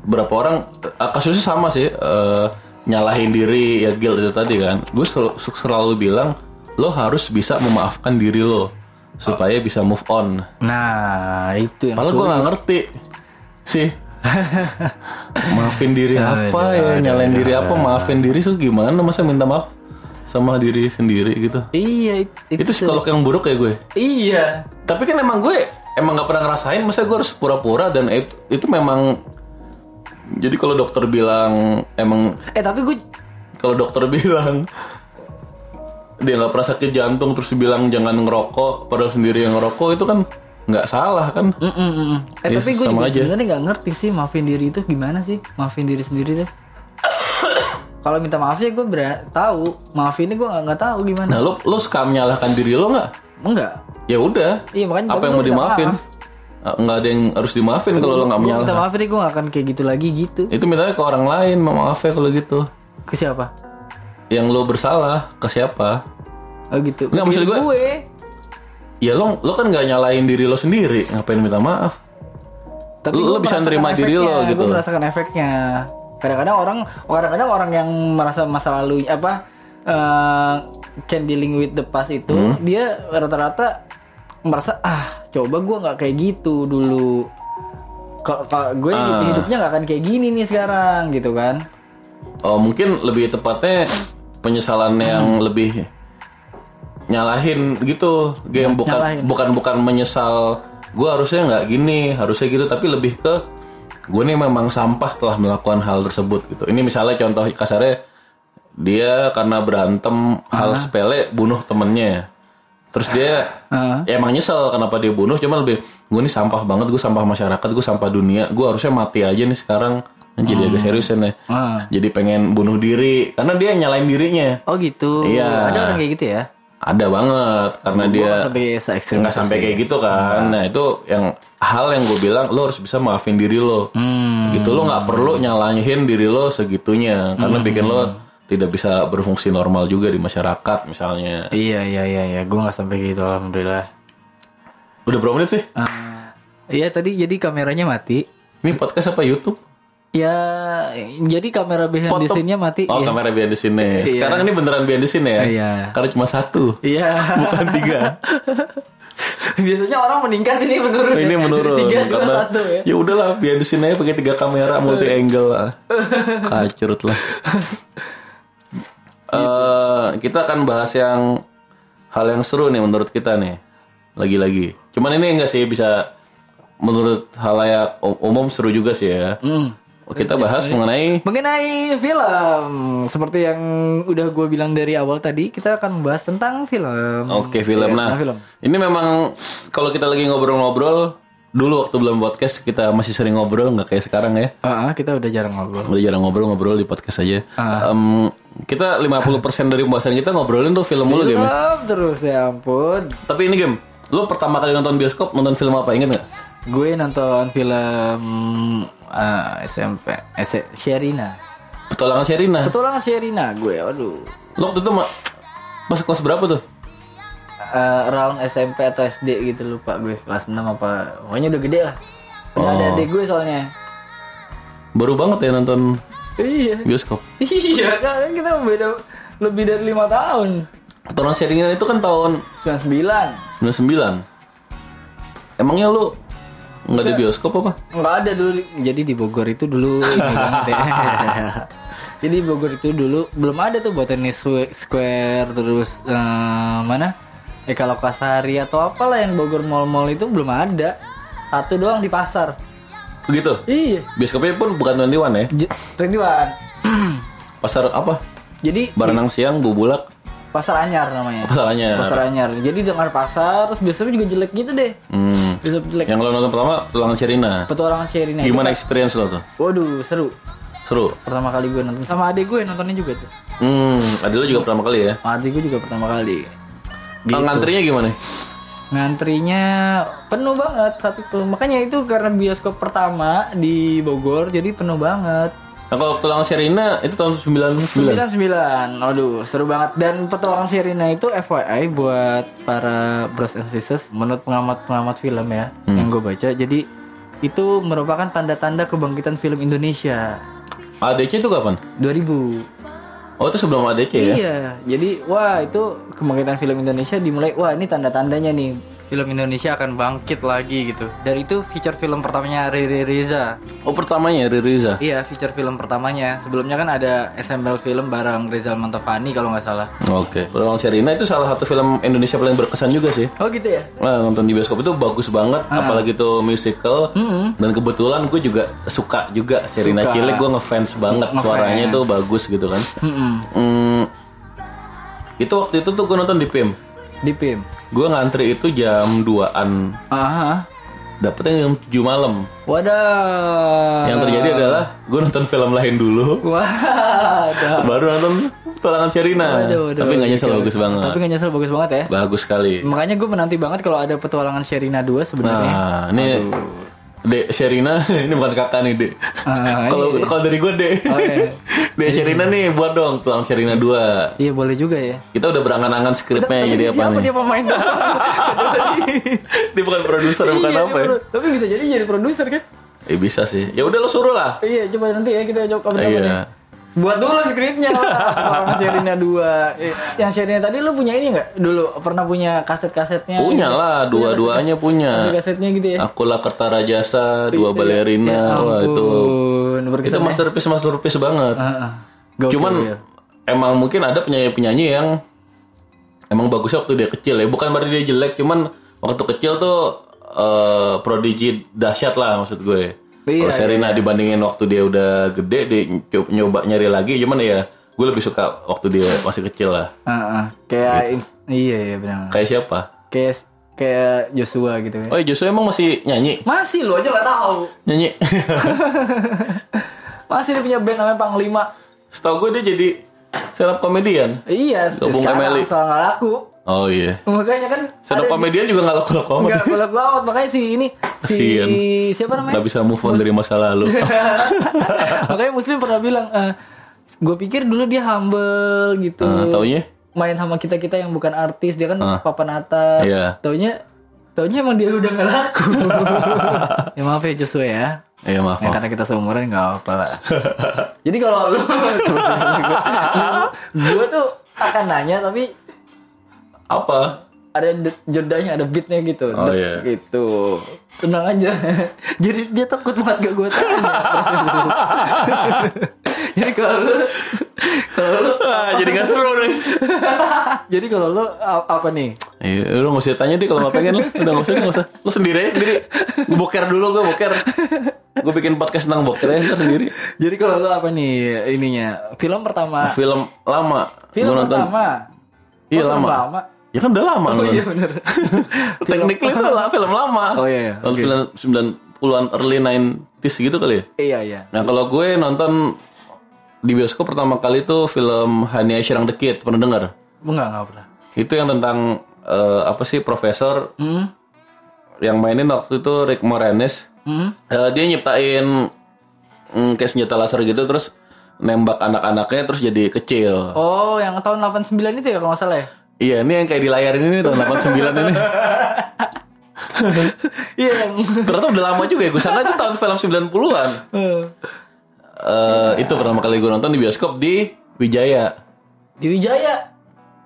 berapa orang eh, kasusnya sama sih, eh, nyalahin diri ya guilt itu tadi kan. Gue sel- selalu bilang lo harus bisa memaafkan diri lo supaya bisa move on. Nah itu yang Padahal gue nggak ngerti sih. maafin diri apa ya, nyalain diri apa, maafin diri tuh gimana? Masa minta maaf sama diri sendiri gitu? Iya it- Itu psikolog yang buruk ya gue. Iya. Tapi kan emang gue emang nggak pernah ngerasain, masa gue harus pura-pura dan itu, itu memang. Jadi kalau dokter bilang emang Eh tapi gue kalau dokter bilang dia nggak pernah sakit jantung terus bilang jangan ngerokok padahal sendiri yang ngerokok itu kan nggak salah kan Mm, mm, mm. Eh Iya, tapi gue juga sebenarnya nggak ngerti sih maafin diri itu gimana sih maafin diri sendiri tuh. Kalau minta maaf ya gue ber tahu maafin ini gue nggak nggak tahu gimana. Nah, lo lo suka menyalahkan diri lo nggak? Enggak. Ya udah. Iya makanya Apa yang mau dimaafin? maaf. Nggak ada yang harus dimaafin kalau lo nggak Gua minta maaf ini gue gak akan kayak gitu lagi gitu. Itu mintanya ke orang lain, mau maaf ya kalau gitu. Ke siapa? Yang lo bersalah ke siapa? Oh gitu. Nggak, maksud gue- gue. Ya lo lo kan nggak nyalain diri lo sendiri, ngapain minta maaf? Tapi lu gua bisa nerima diri lo efeknya, gitu. Gue merasakan efeknya. Kadang-kadang orang, kadang-kadang orang yang merasa masa lalu apa eh, can dealing with the past itu, Hmm. dia rata-rata merasa ah coba gue nggak kayak gitu dulu. Kalau gue hidup- Ah. hidupnya nggak akan kayak gini nih sekarang gitu kan? Oh mungkin lebih tepatnya penyesalan yang lebih nyalahin gitu, game bukan Nyalahin. bukan bukan menyesal. Gue harusnya nggak gini, harusnya gitu, tapi lebih ke gue nih memang sampah telah melakukan hal tersebut gitu. Ini misalnya contoh kasarnya dia karena berantem hal sepele bunuh temennya. Terus dia Ah. ya emang nyesel kenapa dia bunuh, cuma lebih gue nih sampah banget, gue sampah masyarakat, gue sampah dunia, gue harusnya mati aja nih sekarang. Jadi agak seriusan ya. Ah. Jadi pengen bunuh diri karena dia nyalain dirinya. Oh gitu. Iya. Ada orang kayak gitu ya? Ada banget karena Gua dia nggak sampai se ekstrim nggak itu sampai sih. kayak gitu kan. Nah itu yang hal yang gue bilang lo harus bisa maafin diri lo. Hmm. Gitu lo nggak perlu nyalahin diri lo segitunya karena Hmm. bikin lo tidak bisa berfungsi normal juga di masyarakat misalnya. Iya iya iya iya. Gue nggak sampai gitu alhamdulillah. Udah berapa menit sih? Ah, Iya tadi jadi kameranya mati. Ini podcast apa YouTube? Ya jadi kamera behind the scene-nya mati. Oh ya. kamera behind the scene Iya. Sekarang ini beneran behind the scene ya? Iya. Karena cuma satu, Iya. bukan tiga. Biasanya orang meningkat ini menurun. ini ya. menurun Jadi Tiga dua karena satu ya. ya udahlah di sini aja pakai tiga kamera multi angle lah kacurut lah Eh, kita akan bahas yang hal yang seru nih menurut kita nih lagi-lagi cuman ini enggak sih bisa menurut halayak um- umum seru juga sih ya Hmm. kita bahas mengenai Mengenai film, seperti yang udah gue bilang dari awal tadi, kita akan membahas tentang film. oke film Iya, nah tentang film. ini memang kalau kita lagi ngobrol-ngobrol dulu waktu belum podcast kita masih sering ngobrol nggak kayak sekarang ya Ah, kita udah jarang ngobrol. Udah jarang ngobrol-ngobrol di podcast aja. Ah. Em, kita 50% dari pembahasan kita ngobrolin tuh film mulu game. Film terus ya ampun. Tapi ini game, lu pertama kali nonton bioskop nonton film apa inget nggak? Gue nonton film ah, SMP, S Sherina. Petualangan Sherina. Petualangan Sherina gue, waduh. Lo waktu itu ma- masuk kelas berapa tuh? Eh, around SMP atau SD gitu lupa gue kelas 6 apa pokoknya udah gede lah udah ada Oh. adik gue soalnya Baru banget ya nonton iya bioskop. iya kan kita beda lebih dari lima tahun Petualangan Sherina itu kan tahun 99 99. Emangnya lu nggak di bioskop apa? nggak ada dulu jadi di Bogor itu dulu banget ya. jadi di Bogor itu dulu belum ada tuh Botanis Square terus eh, mana Eka Lokasari atau apalah yang Bogor Mall-Mall itu belum ada satu doang di pasar Begitu. iya Bioskopnya pun bukan 21 ya. J- 21 Pasar apa? jadi Barenang siang, Bubulak, pasar anyar namanya pasarannya. pasar anyar jadi dengan pasar terus biasanya juga jelek gitu deh Hmm. Bioskop jelek Yang lo nonton pertama Petualangan Sherina. petualangan Sherina itu Gimana kan- experience lo tuh? waduh seru Seru. pertama kali gue nonton sama adik gue nontonnya juga tuh Hmm, Adil lo juga pertama kali ya. adik gue juga pertama kali Gitu. Ngantrinya gimana? ngantrinya penuh banget saat itu makanya itu karena bioskop pertama di Bogor jadi penuh banget Nah, kalau Petualangan Sherina itu tahun 99. 99 Waduh seru banget Dan petualangan Sherina itu FYI buat para bros and sisters Menurut pengamat-pengamat film ya Yang gue baca Jadi itu merupakan tanda-tanda kebangkitan film Indonesia ADC itu kapan? 2000 Oh itu sebelum ADC ya? Iya Jadi wah itu kebangkitan film Indonesia dimulai Wah ini tanda-tandanya nih Film Indonesia akan bangkit lagi gitu Dan itu feature film pertamanya Riri Reza Oh pertamanya Ririza. Iya feature film pertamanya Sebelumnya kan ada SML film bareng Rizal Mantovani kalau nggak salah Oke. Petualangan Sherina itu salah satu film Indonesia paling berkesan juga sih. Oh gitu ya? Nah, nonton di bioskop itu bagus banget, apalagi itu musical. Dan kebetulan gue juga suka juga Sherina Suka. Cilik, gue ngefans banget Ngefans. suaranya itu bagus gitu kan. Mm-mm. Hmm, itu waktu itu tuh gue nonton di PIM. Di PIM. Gue ngantri itu jam 2-an, Aha. dapetnya jam 7 malam. Wadah. Yang terjadi adalah gue nonton film lain dulu, Wadah. baru nonton Petualangan Sherina. Waduh, waduh. Tapi nggak nyesel bagus banget. Tapi nggak nyesel bagus banget ya. Bagus sekali. Makanya gue menanti banget kalau ada petualangan Sherina 2 sebenarnya. Nah, ini Dek Sherina, ini bukan kakak nih Dek. Ah, Kalau iya. kalau dari gue Dek. Oh, iya. Dek Sherina nih buat dong Tulang Sherina 2. Iya boleh juga ya. Kita udah berangan-angan skripnya jadi apa Siapa nih? dia pemain? Dia bukan produser bukan Iya, apa ya? Tapi bisa jadi jadi produser kan? Eh bisa sih. Ya udah lo suruh lah. Iya, coba nanti ya kita coba kapan Iya. Buat dulu skripnya. Petualangan Sherina 2. Eh, yang Sherina tadi lu punya ini nggak? Dulu pernah punya kaset-kasetnya? Punya lah, dua-duanya punya. Kaset-kasetnya gitu ya? Akulah Kertara Jasa, dua balerina, Ya wah itu itu ya. masterpiece masterpiece banget. Ah. Gokil, Cuman gokil. emang mungkin ada penyanyi-penyanyi yang emang bagusnya waktu dia kecil ya. Bukan berarti dia jelek, cuman waktu kecil tuh eh prodigi dahsyat lah maksud gue. Iya, Kalau Serena dibandingin waktu dia udah gede, dia nyoba, nyoba nyari lagi. Cuman ya gue lebih suka waktu dia masih kecil lah. Ah, ah. kayak in- iya iya benar. Kayak siapa? Kayak kayak Joshua gitu ya. Oh iya, Joshua emang masih nyanyi? Masih lu aja nggak tahu. Nyanyi? Masih dia punya band namanya Panglima. Setahu gue dia jadi stand up comedian. Iya, Gabung sekarang Emily. asal nggak laku. Oh iya. Makanya kan Stand up di- juga gak laku-laku amat. Enggak laku amat makanya si ini si Kasian. siapa namanya? Gak bisa move on dari masa lalu. makanya Muslim pernah bilang gue pikir dulu dia humble gitu. Nah, taunya? main sama kita kita yang bukan artis dia kan Ah. papan atas. Iya. Taunya taunya emang dia udah nggak laku. ya maaf ya Joshua ya. Iya maaf, Ya, karena kita seumuran nggak apa lah. Jadi kalau lu gue tuh akan nanya tapi Apa? ada jedanya ada beatnya gitu Oh, Dek, iya. gitu tenang aja jadi dia takut banget gak gue tanya jadi kalau lu kalau lu Ah, jadi gak seru nih. jadi kalau lu apa nih Iya, lu gak usah tanya deh kalau gak pengen lu. Udah gak usah, gak usah. Lu sendiri aja sendiri. Gue boker dulu, gue boker. Gue bikin podcast tentang boker ntar sendiri. jadi kalau lu apa nih ininya film pertama Film lama. film Gua nonton. pertama Iya, Oh, lama. lama Ya kan udah lama oh nonton. iya bener Technically itu lah film lama. Oh, iya, iya. Tahun 90-an early 90s gitu kali ya. iya iya Nah kalau gue nonton di bioskop pertama kali itu film Hania Shirang the Kid, pernah dengar? enggak enggak pernah Itu yang tentang eh, apa sih profesor hmm yang mainin waktu itu Rick Moranis. hmm Eh, dia nyiptain mm, kayak senjata laser gitu terus nembak anak-anaknya terus jadi kecil. Oh, yang tahun 89 itu ya kalau nggak salah ya? Iya, ini yang kayak di layar ini tahun 89 ini. Iya yang Ternyata udah lama juga ya. Gue sangka itu tahun film 90-an. Eh, itu pertama kali gue nonton di bioskop di Wijaya. di Wijaya.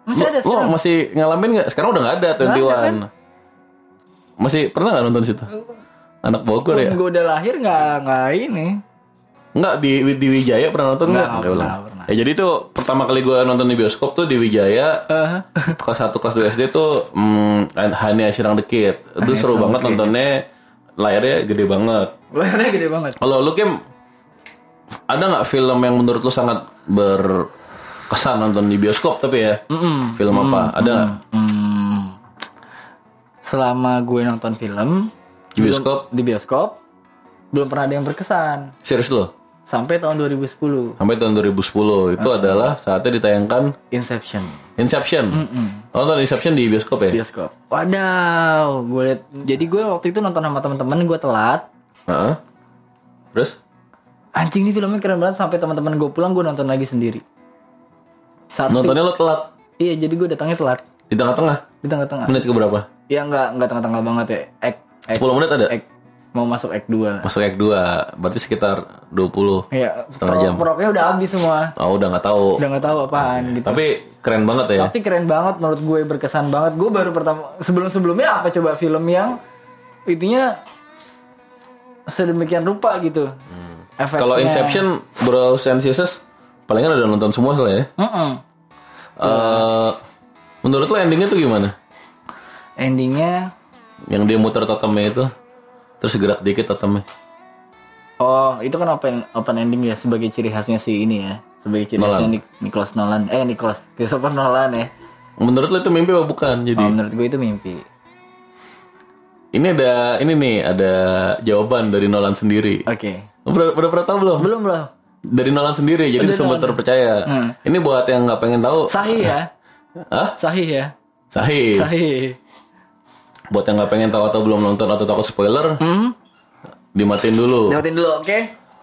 Masih ada Lo sekarang? masih ngalamin nggak? Sekarang udah nggak ada 21. Masih pernah nggak nonton situ? Anak Bogor ya? Gue udah lahir nggak nggak ini. Enggak di di Wijaya pernah nonton nggak? Nggak, Nggak belum. pernah. Ya jadi tuh pertama kali gue nonton di bioskop tuh di Wijaya Eh, kelas 1 kelas 2 SD tuh hmm, hanya Sirang Dikit. Itu seru banget Dikit. nontonnya layarnya gede banget. Layarnya gede banget. Kalau lu Kim ada nggak film yang menurut lu sangat berkesan nonton di bioskop tapi ya? Film apa? Ada nggak? Hmm, selama gue nonton film Di bioskop? belum- di bioskop belum pernah ada yang berkesan Serius lo? Sampai tahun 2010 Sampai tahun 2010 itu adalah saatnya ditayangkan Inception Inception. Oh, nonton Inception di bioskop ya? bioskop. Wadaw, gue liat. Jadi gue waktu itu nonton sama teman-teman gue telat. Heeh. Terus? Anjing nih filmnya keren banget sampai teman-teman gue pulang gue nonton lagi sendiri. Satu. Nontonnya lo telat Iya, jadi gue datangnya telat di tengah-tengah. di tengah-tengah. Menit ke berapa? Ya nggak nggak tengah-tengah banget ya. Ek, ek, 10 menit ada? ek mau masuk ek 2 Masuk act 2, berarti sekitar 20. Iya, Setengah pro- jam. Proknya udah habis semua. Oh, udah nggak tahu. Udah nggak tahu apaan gitu. Tapi keren banget ya. Tapi keren banget menurut gue berkesan banget. Gue baru pertama sebelum-sebelumnya apa coba film yang itunya sedemikian rupa gitu. Efeknya. Kalau Inception, Bro Senses palingan udah nonton semua lah ya. Mm-mm. Eh, menurut lo endingnya tuh gimana? Endingnya Yang dia muter totemnya itu, terus gerak dikit totemnya. Oh, itu kan open open ending ya sebagai ciri khasnya si ini ya. Sebagai ciri Nolan. khasnya Nik- Nicholas Nolan. Eh, Nicholas Christopher Nolan ya. Menurut lo itu mimpi apa bukan? Jadi Oh, menurut gue itu mimpi. ini ada ini nih ada jawaban dari Nolan sendiri. Oke. Udah, udah pernah tahu belum? Belum belum. Dari Nolan sendiri, jadi sumber terpercaya. Hmm. Ini buat yang nggak pengen tahu. Sahih ya. Hah? Sahih ya. Sahih. Sahih. Buat yang nggak pengen tahu atau belum nonton atau takut spoiler, Hmm? dimatiin dulu. Dapetin dulu, oke?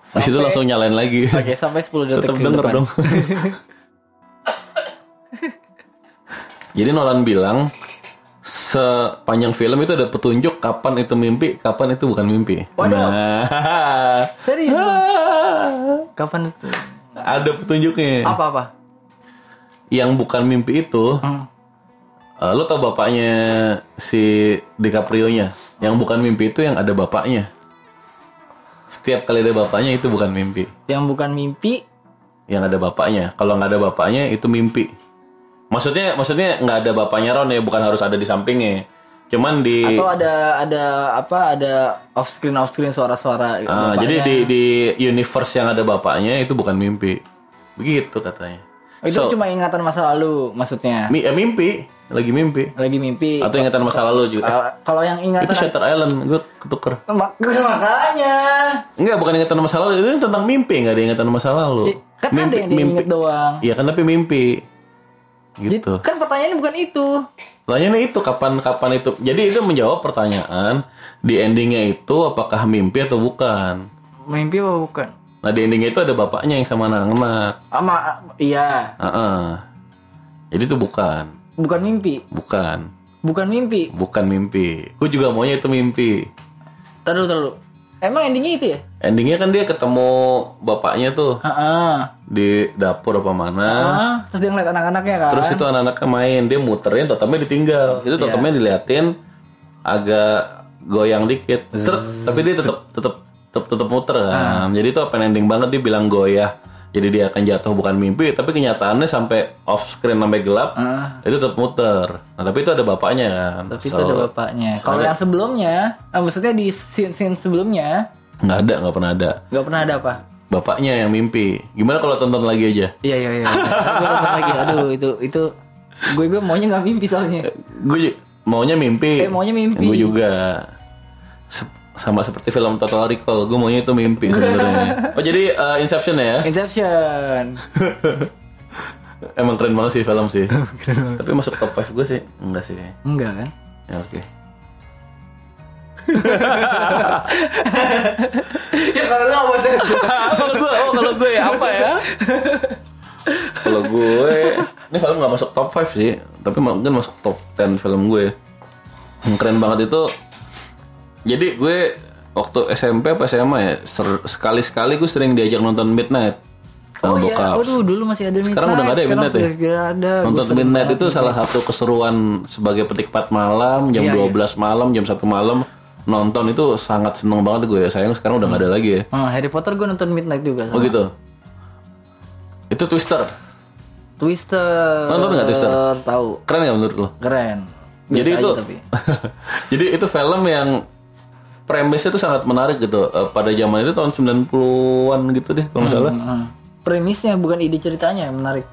Habis itu langsung nyalain lagi. Oke, sampai 10 detik Tetap denger depan. dong. Jadi Nolan bilang sepanjang film itu ada petunjuk kapan itu mimpi, kapan itu bukan mimpi. Waduh. Nah, Serius? Kapan itu? ada petunjuknya. Apa-apa? Yang bukan mimpi itu, Hmm. Eh, lo tau bapaknya si DiCaprio-nya. Yang bukan mimpi itu yang ada bapaknya. Setiap kali ada bapaknya itu bukan mimpi. Yang bukan mimpi, yang ada bapaknya. Kalau nggak ada bapaknya itu mimpi. Maksudnya maksudnya nggak ada bapaknya Ron ya, bukan harus ada di sampingnya. Cuman di atau ada ada apa? Ada off screen off screen suara-suara. Bapaknya. jadi di di universe yang ada bapaknya itu bukan mimpi. Begitu katanya. Itu So, cuma ingatan masa lalu, maksudnya. mi- eh, mimpi, lagi mimpi. Lagi mimpi. Atau ingatan masa lalu juga. Kalau yang itu ingatan Shutter Island, gue ketuker. Mak- makanya Enggak, bukan ingatan masa lalu, itu tentang mimpi, nggak ada ingatan masa lalu. kan ada yang diinget doang. Iya kan tapi mimpi. Gitu. Kan pertanyaannya bukan itu. Pertanyaannya itu kapan kapan itu. Jadi itu menjawab pertanyaan di endingnya itu apakah mimpi atau bukan. Mimpi apa bukan? Nah di endingnya itu ada bapaknya yang sama anak-anak. Ama iya, Heeh. Jadi itu bukan, bukan mimpi. bukan, Bukan mimpi. bukan mimpi. Gue juga maunya itu mimpi. Taruh taruh. Emang endingnya itu ya? Endingnya kan dia ketemu bapaknya tuh Heeh. di dapur apa mana. Ah, terus dia ngeliat anak-anaknya kan? Terus itu anak-anaknya main, dia muterin, totemnya ditinggal. Itu totemnya diliatin agak goyang dikit. Seret, tapi dia tetap tetap tetap tetap muter kan. Jadi itu open ending banget dia bilang goyah. Jadi dia akan jatuh bukan mimpi, tapi kenyataannya sampai off screen sampai gelap, Ah. itu tetap muter. Nah, tapi itu ada bapaknya kan. Tapi itu ada bapaknya. Kalau yang sebelumnya, ah, maksudnya di scene, scene sebelumnya nggak ada, nggak pernah ada. nggak pernah ada apa? Bapaknya yang mimpi. Gimana kalau tonton lagi aja? Iya iya iya. gue nonton lagi. Aduh itu itu gue gue maunya nggak mimpi soalnya. Gue maunya mimpi. Eh, maunya mimpi. Gue juga. Sama seperti film Total Recall, gue maunya itu mimpi sebenarnya. oh jadi uh, Inception ya? Inception. Emang keren banget sih film sih. Tapi masuk top 5 gue sih enggak sih. Enggak kan? Ya oke. ya kalau lu apa sih? kalau gue, oh kalau gue apa ya? kalau gue, ini film nggak masuk top 5 sih, tapi mungkin masuk top 10 film gue. Yang keren banget itu, jadi gue waktu SMP apa SMA ya, ser- sekali-sekali gue sering diajak nonton Midnight Oh iya, waduh dulu masih ada Midnight. Sekarang udah nggak ada ya Midnight ya? ada. Nonton Midnight itu salah satu keseruan sebagai petikpat malam, jam Iya, 12 malam, jam 1 malam nonton itu sangat seneng banget gue. Sayang sekarang udah nggak ada lagi ya. Oh, Harry Potter gue nonton Midnight juga Oh gitu. Itu Twister. Twister. Nonton nggak Twister? Tahu. Keren nggak menurut lo? Keren. Jadi Biasa itu, aja tapi. jadi itu film yang premisnya itu sangat menarik gitu. Eh, pada zaman itu tahun 90-an gitu deh kalau nggak salah. Hmm. Premisnya bukan ide ceritanya yang menarik.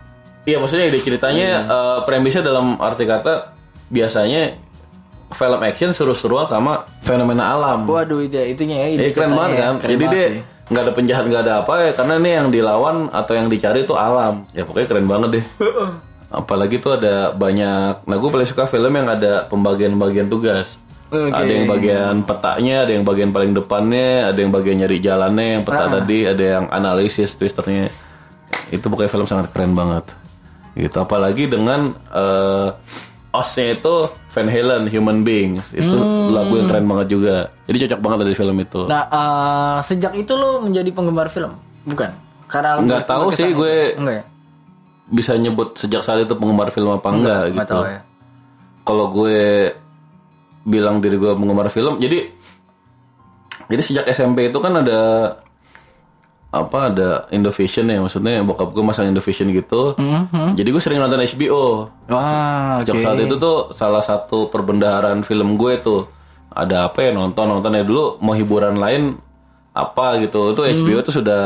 Iya maksudnya ide ceritanya eh, premisnya dalam arti kata biasanya film action seru-seruan sama fenomena alam. Waduh ide itunya ya ide Iya keren banget ya. kan. Keren Jadi dia nggak ada penjahat nggak ada apa ya karena ini yang dilawan atau yang dicari itu alam. Ya pokoknya keren banget deh. Apalagi tuh ada banyak. Nah gue paling suka film yang ada pembagian-bagian tugas. Oke. Ada yang bagian petanya, ada yang bagian paling depannya, ada yang bagian nyari jalannya, yang peta tadi, ada yang analisis twisternya. Itu pokoknya film sangat keren banget. Gitu. Apalagi dengan eh osnya itu Van Halen, Human Beings. Itu lagu yang keren banget juga. Jadi cocok banget dari film itu. Nah, eh, sejak itu lo menjadi penggemar film, bukan? Karena Nggak tahu sih gue enggak ya? Bisa nyebut sejak saat itu penggemar film apa enggak, Nggak gitu. tahu ya. Kalau gue bilang diri gue penggemar film, jadi jadi sejak SMP itu kan ada apa ada Indovision ya maksudnya bokap gue masang Indovision gitu. Mhm. Jadi gue sering nonton HBO. Wah. Sejak saat itu tuh salah satu perbendaharaan film gue tuh ada apa ya nonton nonton ya dulu mau hiburan lain apa gitu itu HBO Hmm. tuh sudah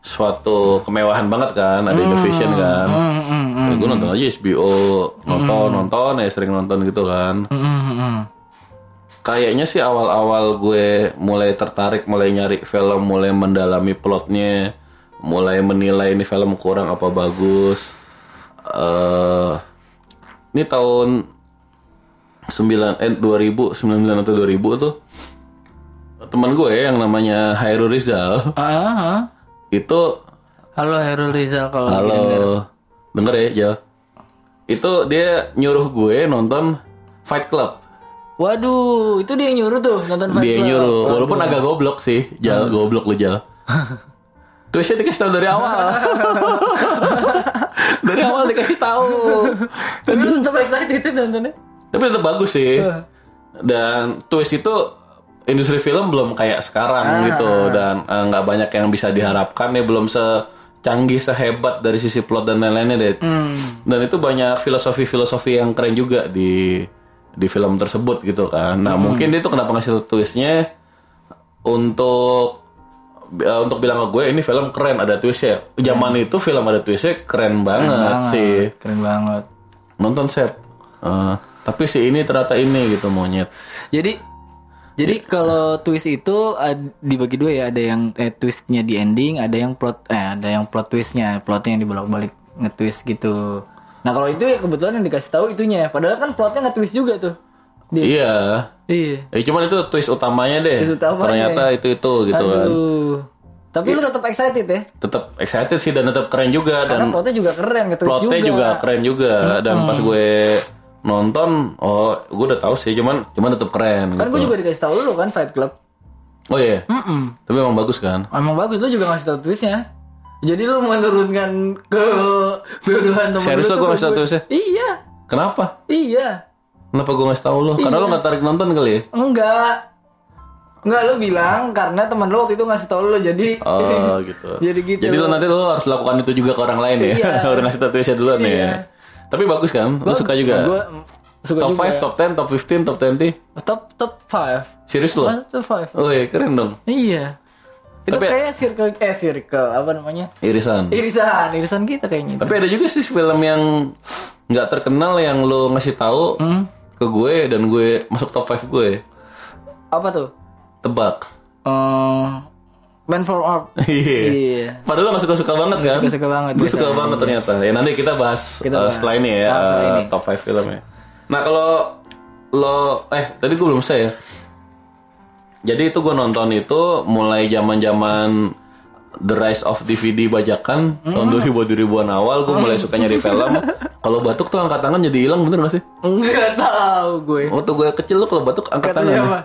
suatu kemewahan banget kan ada Indovision kan Hmm, hmm, Ya, gue nonton aja HBO nonton nonton ya sering nonton gitu kan hmm, hmm, kayaknya sih awal-awal gue mulai tertarik mulai nyari film mulai mendalami plotnya mulai menilai ini film kurang apa bagus. Eh ini tahun 9 eh 2000 99 atau 2000 tuh teman gue yang namanya Hairul Rizal. Ah, ah. itu Halo Herul Rizal kalau halo. denger. denger ya Jal? Itu dia nyuruh gue nonton Fight Club Waduh, itu dia yang nyuruh tuh nonton Fight dia Club. nyuruh. Waduh. walaupun agak goblok sih jal goblok lu jal. Terusnya dikasih tahu dari awal. Dari awal dikasih tahu. Tapi lu tetap excited itu nontonnya. tapi tetap bagus sih. Dan twist itu industri film belum kayak sekarang gitu. Dan eh, nggak banyak yang bisa diharapkan ya belum secanggih sehebat dari sisi plot dan lain-lainnya deh. Dan itu banyak filosofi-filosofi yang keren juga di di film tersebut gitu kan. Nah mungkin dia tuh kenapa ngasih twistnya? Untuk eh, untuk bilang ke gue ini film keren ada twistnya. Zaman itu film ada twistnya keren banget sih. Keren banget. nonton set. Eh, tapi si ini ternyata ini gitu monyet. Jadi jadi kalau twist itu dibagi dua ya, ada yang eh, twistnya di ending, ada yang plot eh ada yang plot twistnya, plotnya yang dibolak-balik nge-twist gitu. Nah kalau itu ya kebetulan yang dikasih tahu itunya, padahal kan plotnya nge-twist juga tuh. Di- iya Iya. Eh, cuman itu twist utamanya deh Twist utamanya. ternyata itu itu gitu kan Aduh. Tapi lu tetap excited ya? tetap excited sih dan tetap keren juga Karena dan plotnya juga keren, nge-twist plotnya juga. juga. keren juga dan pas gue nonton oh gue udah tahu sih cuman cuman tetap keren Kan gitu. gue juga dikasih tahu lu kan Fight Club. oh iya Mm-mm. tapi emang bagus kan Emang bagus lu juga ngasih tahu twistnya. Jadi lu menurunkan ke bodohan temen Serius lu lu ke ngasih tahu gue. twistnya? Iya, kenapa iya. kenapa gue ngasih tahu lo karena lo nggak tarik nonton kali ya Enggak. Enggak lu bilang karena teman lu waktu itu ngasih tahu lu jadi Oh gitu. Jadi gitu. Jadi lo nanti lo harus lakukan itu juga ke orang lain ya. Iya. Udah ngasih tahu twistnya duluan Iya. ya. Tapi bagus kan? Lo suka juga? Gue suka top juga. 5, top 10, top 15, top 20? top top 5. Serius lo? Top 5. Oh iya keren dong. Iya. Itu Tapi- kayak circle eh circle apa namanya? Irisan. Irisan, irisan kita kayaknya. itu. Tapi ada juga sih film yang nggak terkenal yang lo ngasih tahu Hmm? ke gue dan gue masuk top 5 gue. Apa tuh? Tebak. Eh, Man for Art. Iya. Iya. Padahal lo gak suka-suka banget kan? Suka-suka banget, Gue suka banget ternyata. Ya nanti kita bahas Kita uh, setelah ini ya uh, ini. top 5 filmnya. Nah kalau lo eh tadi gue belum selesai ya. Jadi itu gue nonton itu mulai zaman zaman The Rise of DVD bajakan tahun 2000 2000-an awal gue mulai suka nyari film. Kalau batuk tuh angkat tangan jadi hilang bener gak sih? Enggak tahu gue. Waktu gue kecil lu kalau batuk angkat Kata tangan. siapa?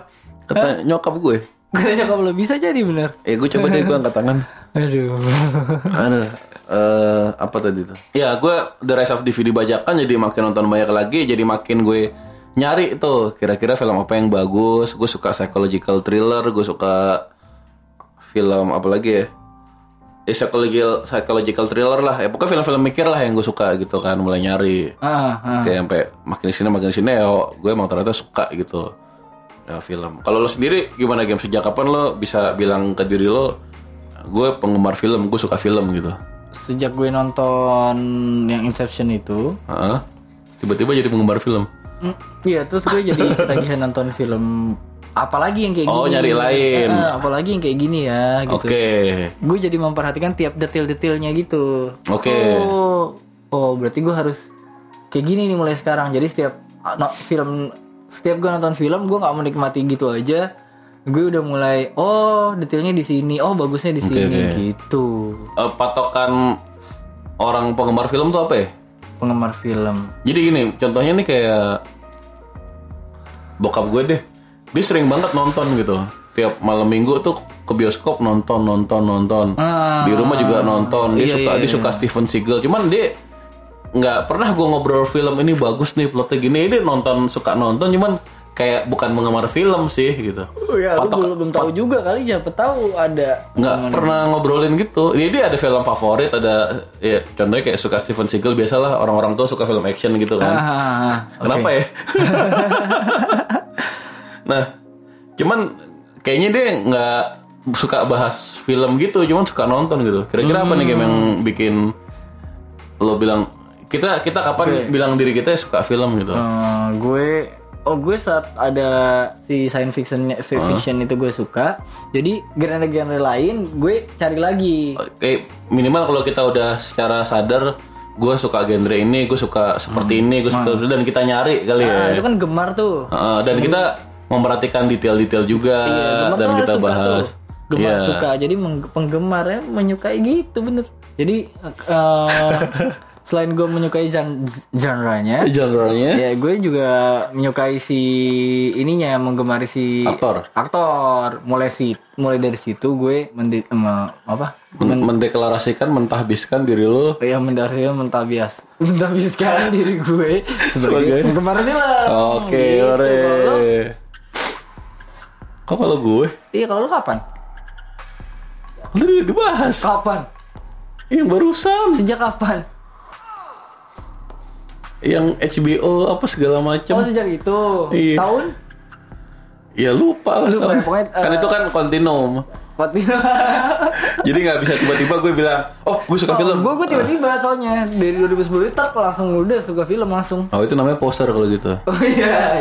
Kata nyokap gue. Katanya kalau bisa jadi bener. Eh gue coba deh gue angkat tangan. Aduh. Aduh, eh apa tadi tuh? Ya, gue The Rise of DVD bajakan jadi makin nonton banyak lagi, jadi makin gue nyari tuh kira-kira film apa yang bagus. Gue suka psychological thriller, gue suka film apa lagi ya? Eh, psychological psychological thriller lah. Ya pokoknya film-film mikir lah yang gue suka gitu kan, mulai nyari. Ah, ah. Kayak sampai makin di sini makin di sini ya gue emang ternyata suka gitu. Ya, film. Kalau lo sendiri gimana game sejak kapan lo bisa bilang ke diri lo gue penggemar film, gue suka film gitu. Sejak gue nonton yang Inception itu, Heeh. Tiba-tiba jadi penggemar film. Mm, iya terus gue jadi ketagihan nonton film apalagi yang kayak Oh, gini. nyari lain. Eh, apalagi yang kayak gini ya gitu. Oke. Gue jadi memperhatikan tiap detail-detailnya gitu. Oke. Oh, oh berarti gue harus kayak gini nih mulai sekarang. Jadi setiap ah, no, film, setiap gue nonton film, gue nggak menikmati gitu aja. Gue udah mulai, oh detailnya di sini, oh bagusnya di sini oke. gitu. Eh, patokan orang penggemar film tuh apa ya? Penggemar film. Jadi gini, contohnya nih kayak bokap gue deh. Dia sering banget nonton gitu. Tiap malam minggu tuh ke bioskop nonton, nonton, nonton. Ah. Di rumah juga nonton. Dia Iya, suka, iya, dia suka Steven Seagal. Cuman dia nggak pernah gue ngobrol film ini bagus nih plotnya gini. Dia nonton suka nonton, cuman kayak bukan penggemar film sih gitu. Oh ya, Patok- belum, belum tahu juga kali siapa tahu ada. nggak pernah ngobrolin gitu. Dia ada film favorit, ada ya contohnya kayak suka Steven Seagal biasalah orang-orang tuh suka film action gitu kan. Ah, Kenapa ya? nah, cuman kayaknya dia nggak suka bahas film gitu, cuman suka nonton gitu. Kira-kira apa nih game yang bikin lo bilang kita kita kapan bilang diri kita suka film gitu? Eh, gue oh gue saat ada si science fictionnya fiction itu gue suka jadi genre-genre lain gue cari lagi Kayak minimal kalau kita udah secara sadar gue suka genre ini, gue suka seperti ini, gue suka dan kita nyari kali ya. ah, itu kan gemar tuh Heeh, dan kita memperhatikan detail-detail juga Iya, gemar dan kita suka bahas. tuh. gemar Iya. suka jadi penggemarnya menyukai gitu bener jadi eh, selain gue menyukai gen genre-nya Genre-nya ya gue juga menyukai si ininya menggemari si Aktor. aktor mulai si mulai dari situ gue mendi, em, apa men- mendeklarasikan, mentahbiskan diri lo. ya mendarnya mentabias mentabiaskan diri gue Sebagai- sebagai penggemar film Oke, Gitu. ore. Kok kalau gue? iya kalau lo kapan Tadi udah dibahas. kapan Yang barusan, sejak kapan yang HBO apa segala macam. oh sejak itu Iya. tahun Ya lupa lah. Lupa tahun. ya, pokoknya, kan eh, itu kan kontinum. Waktu Jadi nggak bisa tiba-tiba gue bilang, oh gue suka film. gue gue tiba-tiba soalnya dari 2010 itu tak langsung udah suka film langsung Oh itu namanya poster kalau gitu. oh iya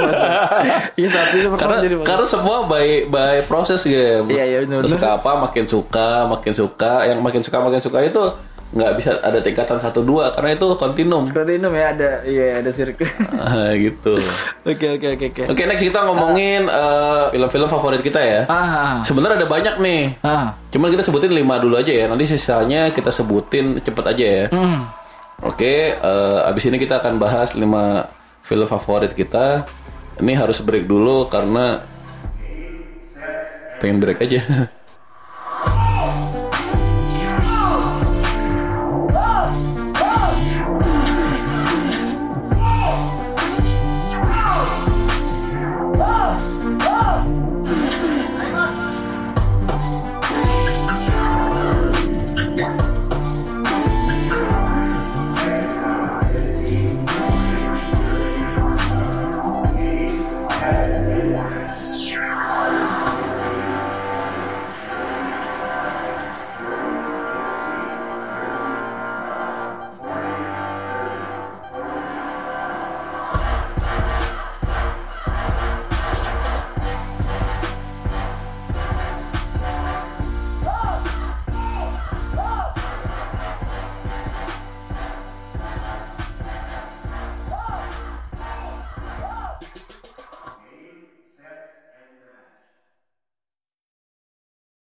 iya saat itu karena jadi karena semua by by proses game. Iya, iya, benar, suka apa makin suka makin suka yang makin suka makin suka itu nggak bisa ada tingkatan satu dua karena itu kontinum. Platinum ya ada iya ada sirkuit Ah, gitu. oke oke oke oke Oke next kita ngomongin eh, film-film favorit kita ya. ah Sebenarnya ada banyak nih. ah Cuman kita sebutin lima dulu aja ya. Nanti sisanya kita sebutin cepet aja ya. hmm. Oke, eh, abis ini kita akan bahas 5 film favorit kita. Ini harus break dulu karena pengen break aja.